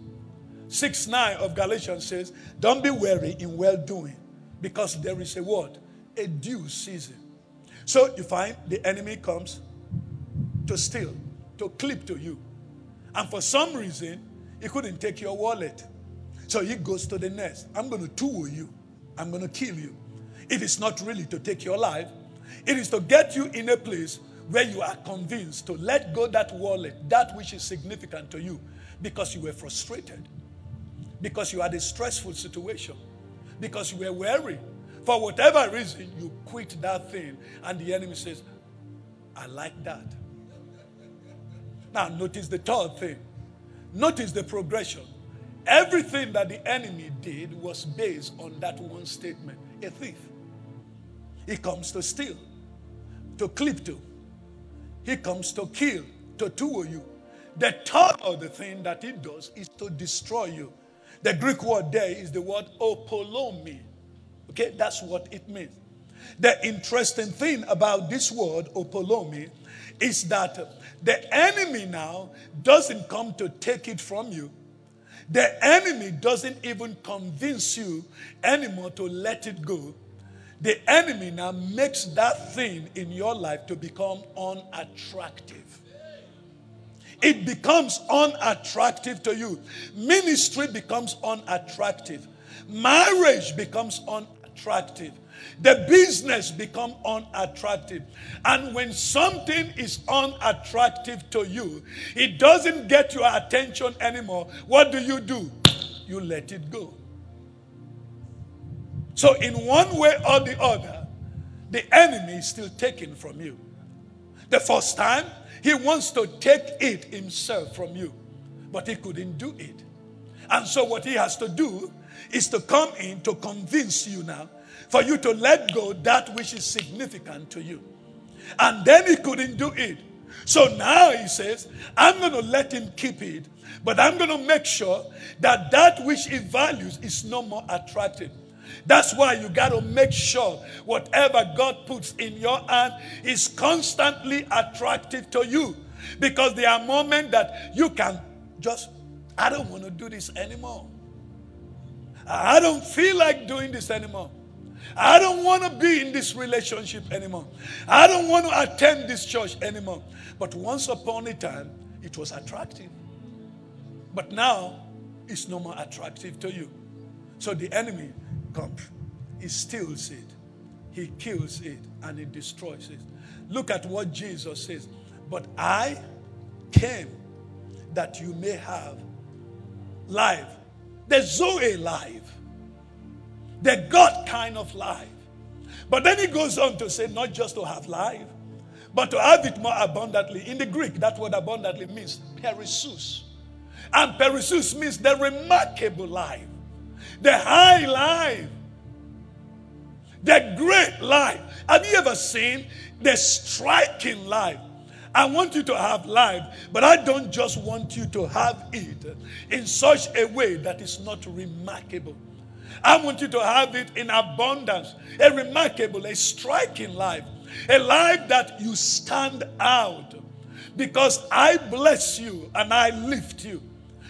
6 9 of Galatians says, Don't be weary in well doing, because there is a word, a due season. So you find the enemy comes to steal, to klepto you. And for some reason, he couldn't take your wallet. So he goes to the nest. I'm going to tool you. I'm going to kill you. If It is not really to take your life. It is to get you in a place where you are convinced to let go that wallet, that which is significant to you, because you were frustrated, because you had a stressful situation, because you were weary. For whatever reason, you quit that thing, and the enemy says, I like that. Now, notice the third thing. Notice the progression. Everything that the enemy did was based on that one statement a thief. He comes to steal. to klepto. He comes to kill, to tool you. The third of the thing that he does is to destroy you. The Greek word there is the word apollumi. Okay, that's what it means. The interesting thing about this word apollumi is that the enemy now doesn't come to take it from you. The enemy doesn't even convince you anymore to let it go. The enemy now makes that thing in your life to become unattractive. It becomes unattractive to you. Ministry becomes unattractive. Marriage becomes unattractive. The business become unattractive. And when something is unattractive to you, it doesn't get your attention anymore. What do you do? You let it go. So, in one way or the other, the enemy is still taken from you. The first time, he wants to take it himself from you, but he couldn't do it. And so, what he has to do is to come in to convince you now for you to let go that which is significant to you. And then he couldn't do it. So now he says, I'm going to let him keep it, but I'm going to make sure that that which he values is no more attractive. That's why you got to make sure whatever God puts in your hand is constantly attractive to you. Because there are moments that you can just, I don't want to do this anymore. I don't feel like doing this anymore. I don't want to be in this relationship anymore. I don't want to attend this church anymore. But once upon a time, it was attractive. But now, it's no more attractive to you. So the enemy comes, he steals it, he kills it, and he destroys it. Look at what Jesus says. But I came that you may have life. The Zoe life the God kind of life. But then he goes on to say, not just to have life, but to have it more abundantly. In the Greek, that word abundantly means perissos. And perissos means the remarkable life, the high life, the great life. Have you ever seen the striking life? I want you to have life, but I don't just want you to have it in such a way that is not remarkable. I want you to have it in abundance. A remarkable, a striking life. A life that you stand out. Because I bless you and I lift you.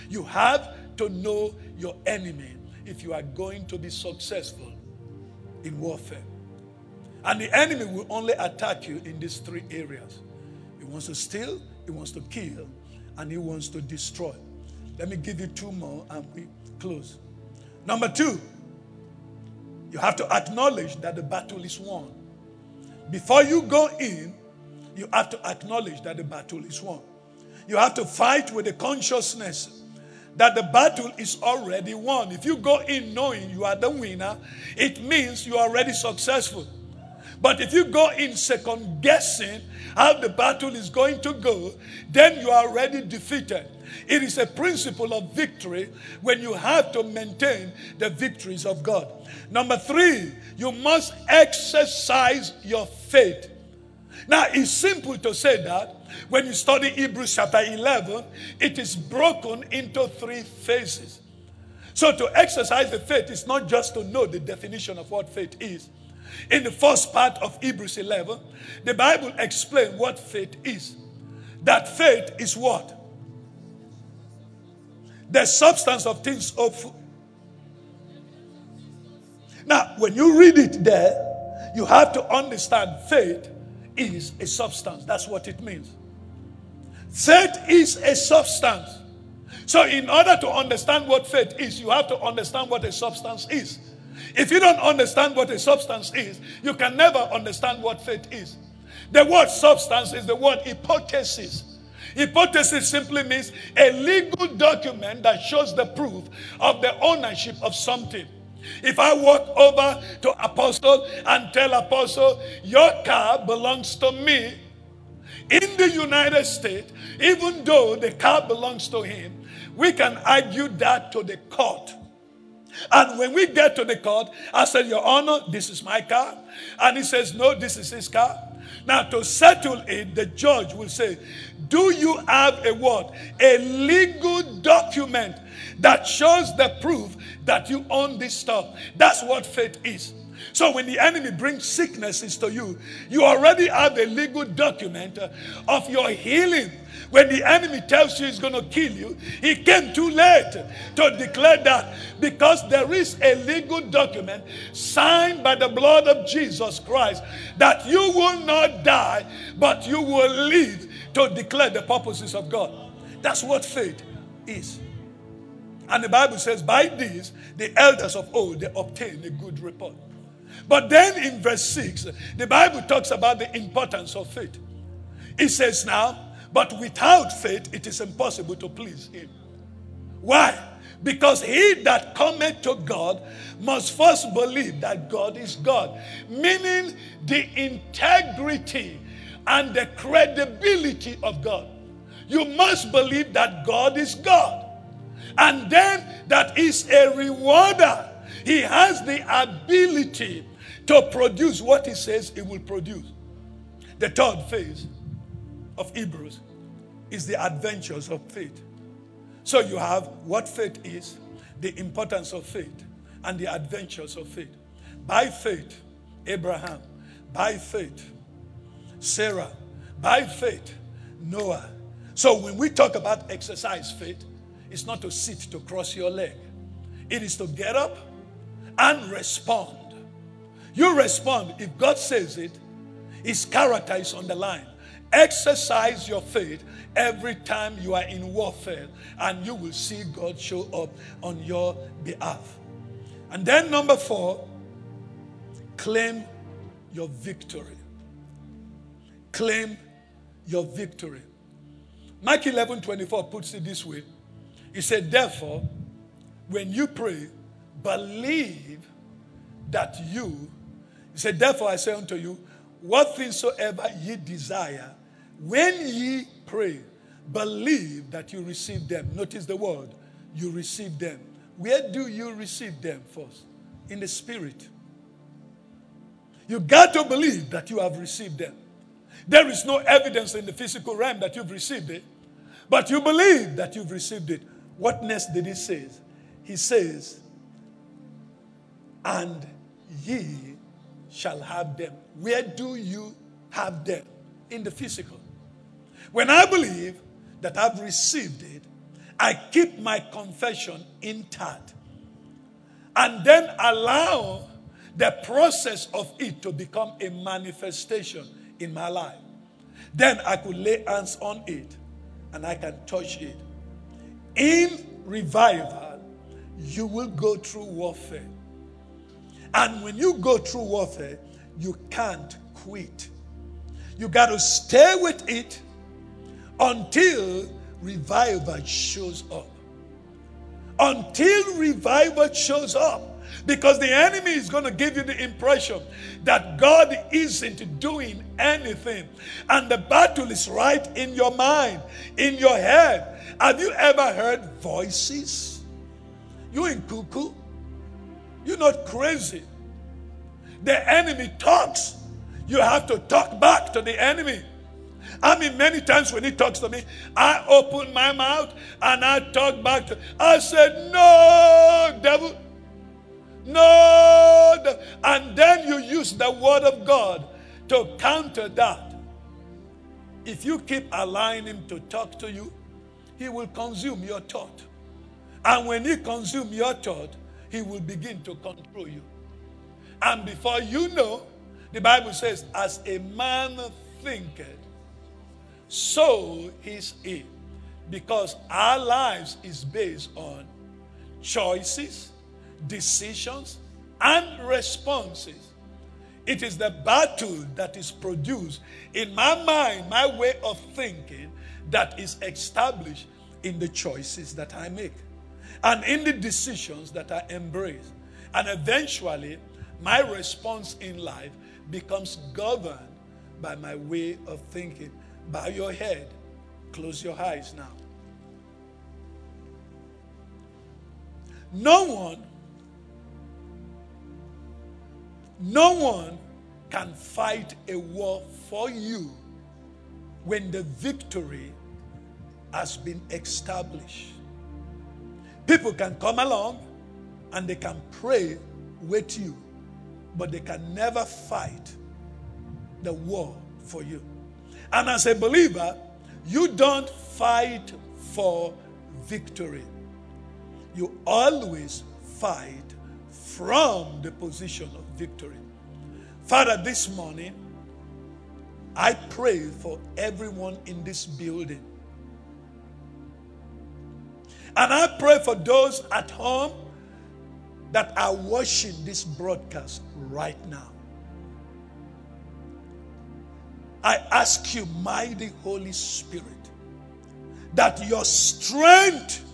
You have to know your enemy if you are going to be successful in warfare. And the enemy will only attack you in these three areas. He wants to steal, he wants to kill, and he wants to destroy. Let me give you two more and we close. Number two, you have to acknowledge that the battle is won. Before you go in, you have to acknowledge that the battle is won. You have to fight with the consciousness that the battle is already won. If you go in knowing you are the winner, it means you are already successful. But if you go in second guessing how the battle is going to go, then you are already defeated. It is a principle of victory when you have to maintain the victories of God. Number three, you must exercise your faith. Now, it's simple to say that. When you study Hebrews chapter 11, it is broken into three phases. So, to exercise the faith is not just to know the definition of what faith is. In the first part of Hebrews 11, the Bible explains what faith is. That faith is what? The substance of things of now, when you read it there, you have to understand faith is a substance. That's what it means. Faith is a substance. So, in order to understand what faith is, you have to understand what a substance is. If you don't understand what a substance is, you can never understand what faith is. The word substance is the word hypostasis. Hypostasis simply means a legal document that shows the proof of the ownership of something. If I walk over to Apostle and tell Apostle, your car belongs to me in the United States, even though the car belongs to him, we can argue that to the court. And when we get to the court, I said, Your Honor, this is my car. And he says, No, this is his car. Now, to settle it, the judge will say, Do you have a what? A legal document that shows the proof that you own this stuff. That's what faith is. So when the enemy brings sicknesses to you, you already have a legal document uh, of your healing. When the enemy tells you he's going to kill you, he came too late to declare that because there is a legal document signed by the blood of Jesus Christ that you will not die, but you will live to declare the purposes of God. That's what faith is. And the Bible says, by this, the elders of old, they obtained a good report. But then in verse 6, the Bible talks about the importance of faith. It says now, but without faith, it is impossible to please Him. Why? Because he that cometh to God must first believe that God is God, meaning the integrity and the credibility of God. You must believe that God is God, and then that is a rewarder. He has the ability to produce what he says he will produce. The third phase of Hebrews is the adventures of faith. So you have what faith is, the importance of faith, and the adventures of faith. By faith, Abraham. By faith, Sarah. By faith, Noah. So when we talk about exercise faith, it's not to sit to cross your leg, it is to get up and respond. You respond. If God says it, His character is on the line. Exercise your faith every time you are in warfare, and you will see God show up on your behalf. And then, number four, claim your victory. Claim your victory. Mark 11 24 puts it this way He said, Therefore, when you pray, believe that you, he said, Therefore I say unto you, what things soever ye desire, when ye pray, believe that you receive them. Notice the word, you receive them. Where do you receive them first? In the spirit. You got to believe that you have received them. There is no evidence in the physical realm that you've received it, but you believe that you've received it. What next did he say? He says, and ye shall have them. Where do you have them? In the physical. When I believe that I've received it, I keep my confession intact and then allow the process of it to become a manifestation in my life. Then I could lay hands on it and I can touch it. In revival, you will go through warfare. And when you go through warfare, you can't quit. You got to stay with it until revival shows up. Until revival shows up. Because the enemy is going to give you the impression that God isn't doing anything. And the battle is right in your mind, in your head. Have you ever heard voices? You in cuckoo? You're not crazy. The enemy talks. You have to talk back to the enemy. I mean, many times when he talks to me, I open my mouth and I talk back to I said, No, devil. No. And then you use the word of God to counter that. If you keep allowing him to talk to you, he will consume your thought. And when he consumes your thought, he will begin to control you. And before you know, the Bible says, as a man thinketh, so is he. Because our lives is based on choices, decisions, and responses. It is the battle that is produced in my mind, my way of thinking, that is established in the choices that I make and in the decisions that I embrace. And eventually, my response in life becomes governed by my way of thinking. Bow your head, close your eyes now. No one, no one can fight a war for you when the victory has been established. People can come along and they can pray with you, but they can never fight the war for you. And as a believer, you don't fight for victory. You always fight from the position of victory. Father, this morning, I pray for everyone in this building. And I pray for those at home that are watching this broadcast right now. I ask you, mighty Holy Spirit, that your strength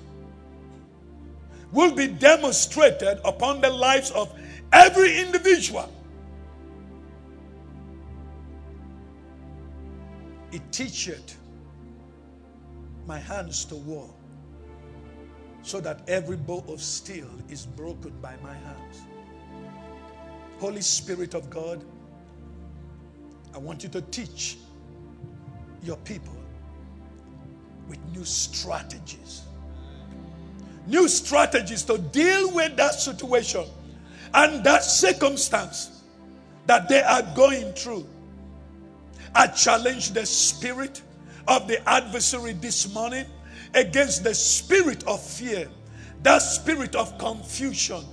will be demonstrated upon the lives of every individual. It teacheth my hands to war, so that every bow of steel is broken by my hands. Holy Spirit of God, I want you to teach your people with new strategies. New strategies to deal with that situation and that circumstance that they are going through. I challenge the spirit of the adversary this morning against the spirit of fear, that spirit of confusion,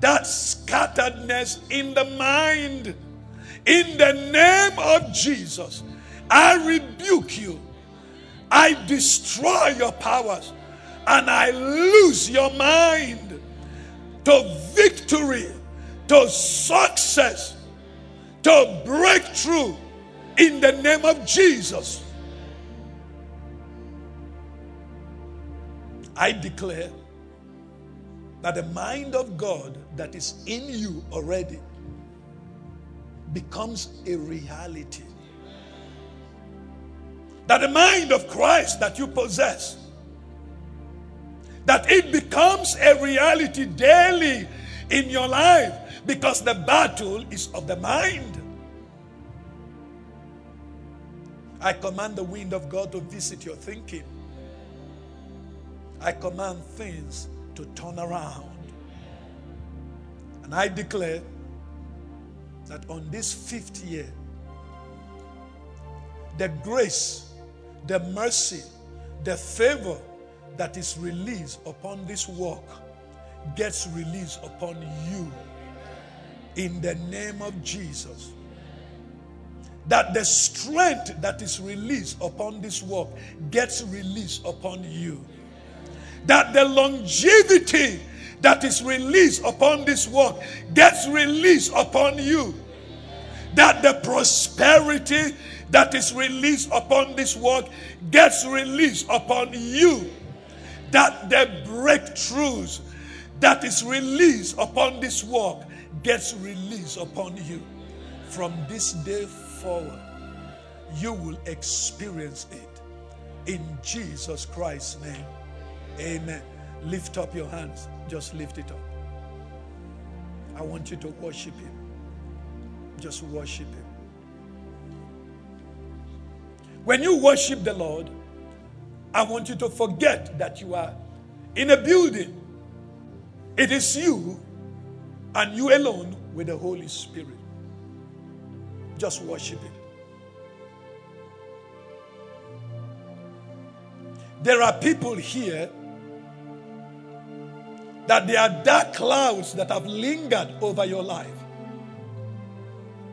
that scatteredness in the mind in the name of Jesus, I rebuke you. I destroy your powers and I lose your mind to victory, to success, to breakthrough in the name of Jesus. I declare that the mind of God that is in you already becomes a reality. That the mind of Christ that you possess, that it becomes a reality daily in your life because the battle is of the mind. I command the wind of God to visit your thinking. I command things to turn around. And I declare that on this fifth year, the grace, the mercy, the favor that is released upon this work gets released upon you in the name of Jesus. That the strength that is released upon this work gets released upon you. That the longevity that is released upon this work gets released upon you that the prosperity that is released upon this work gets released upon you. That the breakthroughs that is released upon this work gets released upon you. From this day forward, you will experience it. In Jesus Christ's name, amen. Lift up your hands. Just lift it up. I want you to worship Him. Just worship Him. When you worship the Lord, I want you to forget that you are in a building. It is you and you alone with the Holy Spirit. Just worship Him. There are people here that there are dark clouds that have lingered over your life.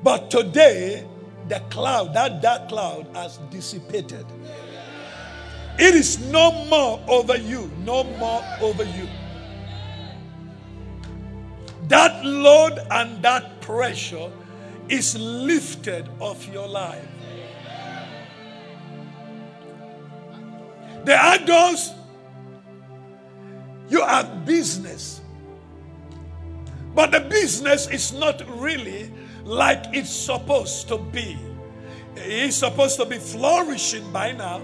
But today, the cloud, that dark cloud, has dissipated. It is no more over you, no more over you. That load and that pressure is lifted off your life. There are those you have business, but the business is not really like it's supposed to be. It's supposed to be flourishing by now,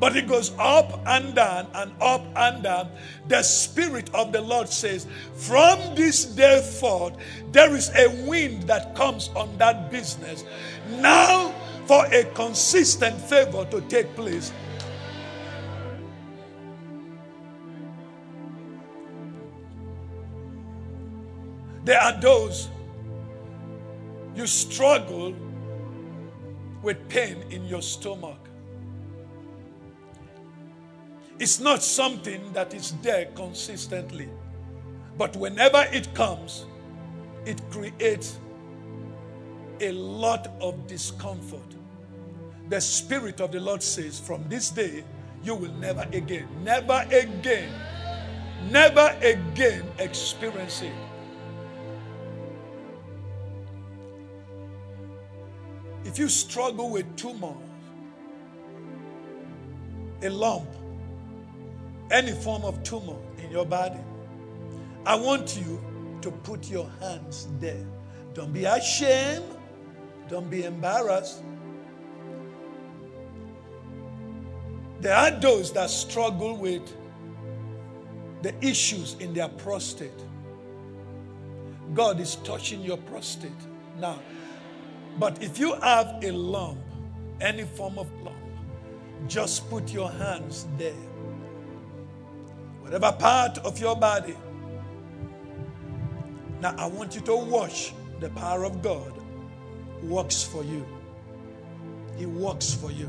But it goes up and down and up and down. The Spirit of the Lord says, From this day forth, there is a wind that comes on that business. Now, for a consistent favor to take place. There are those you struggle with pain in your stomach. It's not something that is there consistently. But whenever it comes, it creates a lot of discomfort. The Spirit of the Lord says, From this day, you will never again, never again, never again experience it. If you struggle with tumor, a lump, any form of tumor in your body, I want you to put your hands there. Don't be ashamed. Don't be embarrassed. There are those that struggle with the issues in their prostate. God is touching your prostate now. But if you have a lump, any form of lump, just put your hands there whatever part of your body. Now, I want you to watch the power of God works for you. He works for you.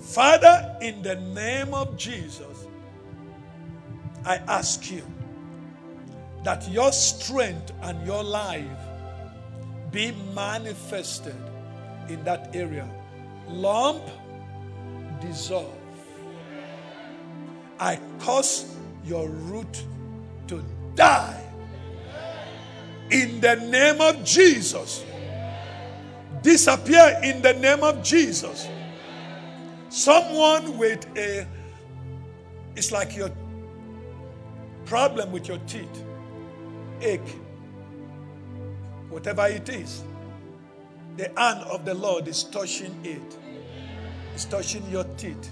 Father, in the name of Jesus, I ask you that your strength and your life be manifested in that area. Lump, dissolve I cause your root to die. In the name of Jesus. Disappear in the name of Jesus. Someone with a, it's like your problem with your teeth, ache, whatever it is. The hand of the Lord is touching it, it's touching your teeth.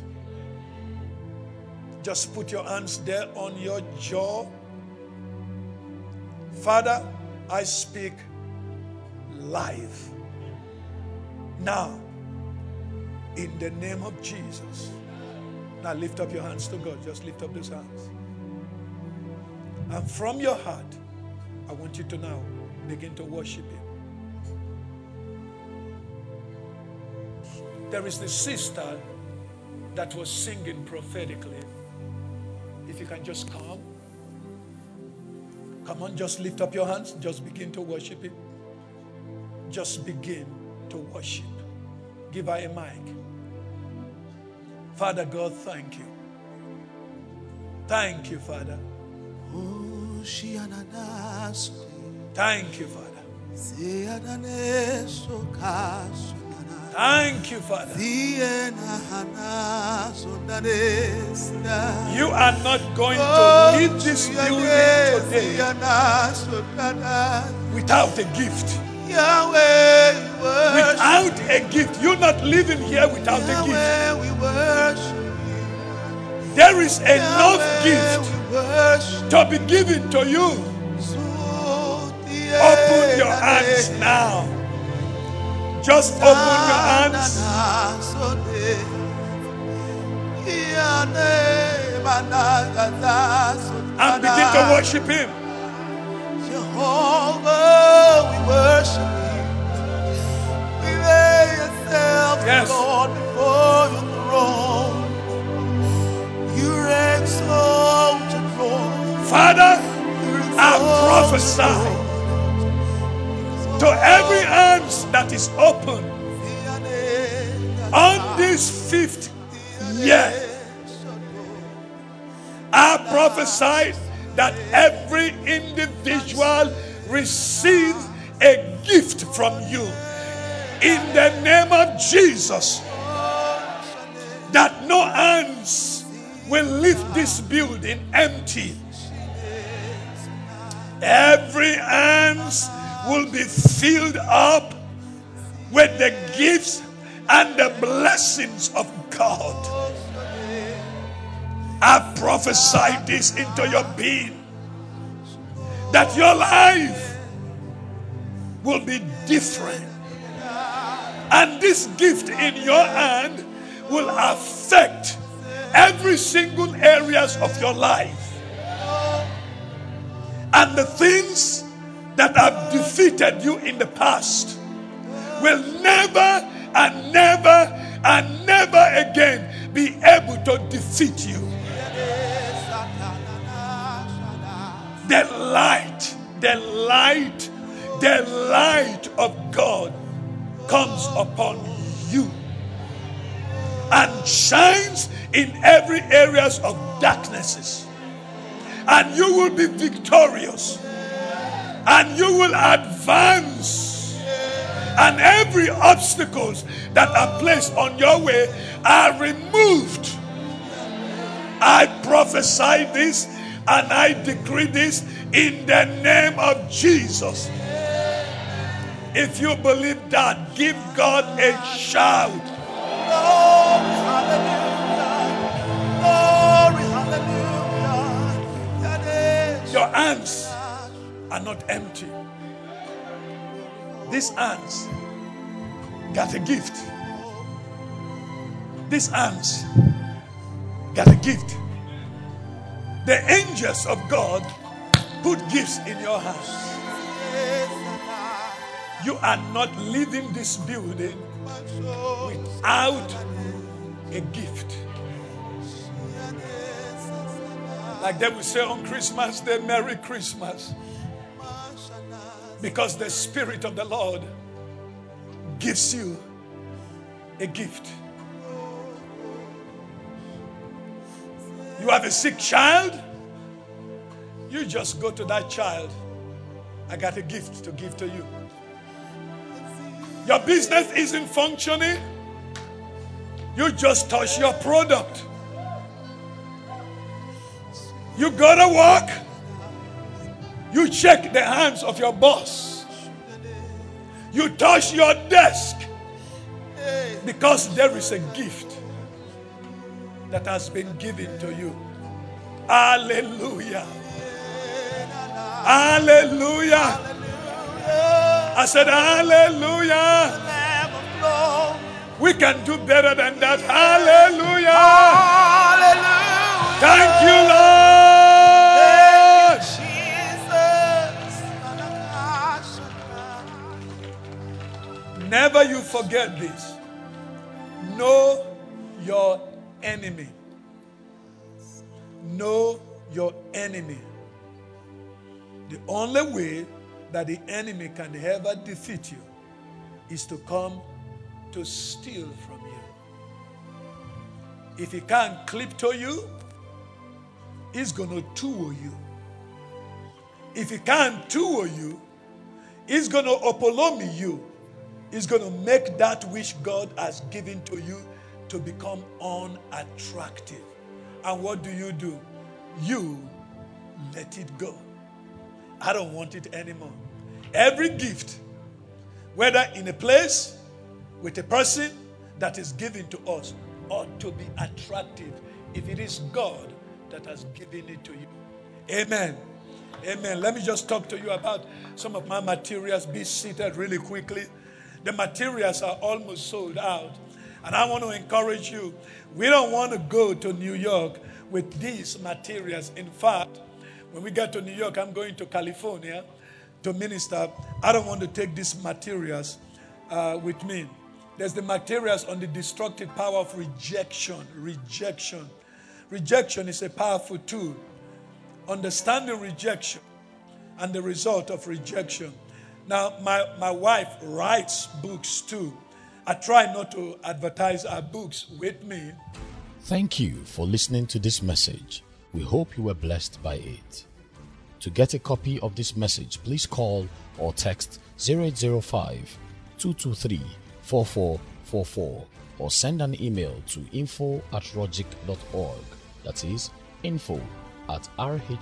Just put your hands there on your jaw. Father, I speak life. Now, in the name of Jesus. Now lift up your hands to God. Just lift up those hands. And from your heart, I want you to now begin to worship Him. There is the sister that was singing prophetically. You can just come. Come on, just lift up your hands. Just begin to worship Him. Just begin to worship. Give her a mic. Father God, thank you. Thank you, Father. Thank you, Father. Thank you, Father. You are not going to leave this building today without a gift. Without a gift. You're not living here without a gift. There is enough gift to be given to you. Open your hands now. Just open your hands. And begin to worship Him. Jehovah, we worship you. We lay ourselves, yes. Lord, before your throne. You exalt your throne. Father, I prophesy to every hands that is open on this fifth year. I prophesy that every individual receives a gift from you in the name of Jesus. That no hands will leave this building empty. Every hands will be filled up with the gifts and the blessings of God. I prophesy this into your being that your life will be different. And this gift in your hand will affect every single areas of your life. And the things that have defeated you in the past will never and never and never again be able to defeat you. The light, the light, the light of God comes upon you and shines in every areas of darknesses and you will be victorious and you will advance and every obstacles that are placed on your way are removed i prophesy this and I decree this in the name of Jesus. If you believe that, give God a shout. Glory, hallelujah. Your hands are not empty. These hands got a gift. These hands got a gift. The angels of God put gifts in your hands. You are not leaving this building without a gift. Like they will say on Christmas Day, Merry Christmas. Because the Spirit of the Lord gives you a gift. You have a sick child, you just go to that child. I got a gift to give to you. Your business isn't functioning, you just touch your product. You go to work, you check the hands of your boss. You touch your desk because there is a gift that has been given to you. Hallelujah. Hallelujah. I said, Hallelujah. We can do better than that. Hallelujah. Hallelujah. Thank you, Lord. Never you forget this. Know your enemy. Know your enemy. The only way that the enemy can ever defeat you is to come to steal from you. If he can't klepto you, he's going to thuo you. If he can't thuo you, he's going to apollumi you. He's going to make that which God has given to you to become unattractive. And what do you do? You let it go. I don't want it anymore. Every gift, whether in a place with a person that is given to us, ought to be attractive if it is God that has given it to you. Amen. Amen. Let me just talk to you about some of my materials. Be seated really quickly. The materials are almost sold out. And I want to encourage you. We don't want to go to New York with these materials. In fact, when we get to New York, I'm going to California to minister. I don't want to take these materials uh, with me. There's the materials on the destructive power of rejection. Rejection. Rejection is a powerful tool. Understanding rejection and the result of rejection. Now, my, my wife writes books too. I try not to advertise her books with me. Thank you for listening to this message. We hope you were blessed by it. To get a copy of this message, please call or text 0805 223 4444 or send an email to info at rogic.org. That is info at rhogic.org.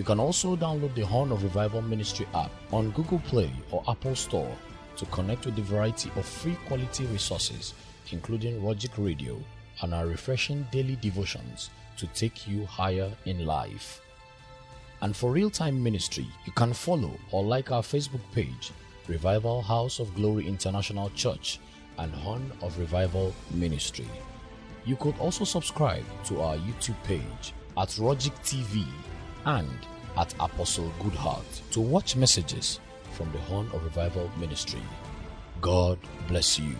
You can also download the Horn of Revival Ministry app on Google Play or Apple Store to connect with the variety of free quality resources, including Rogic Radio and our refreshing daily devotions to take you higher in life. And for real time ministry, you can follow or like our Facebook page, Revival House of Glory International Church and Horn of Revival Ministry. You could also subscribe to our YouTube page at Rogic TV and at Apostle Goodheart to watch messages from the Horn of Revival Ministry. God bless you.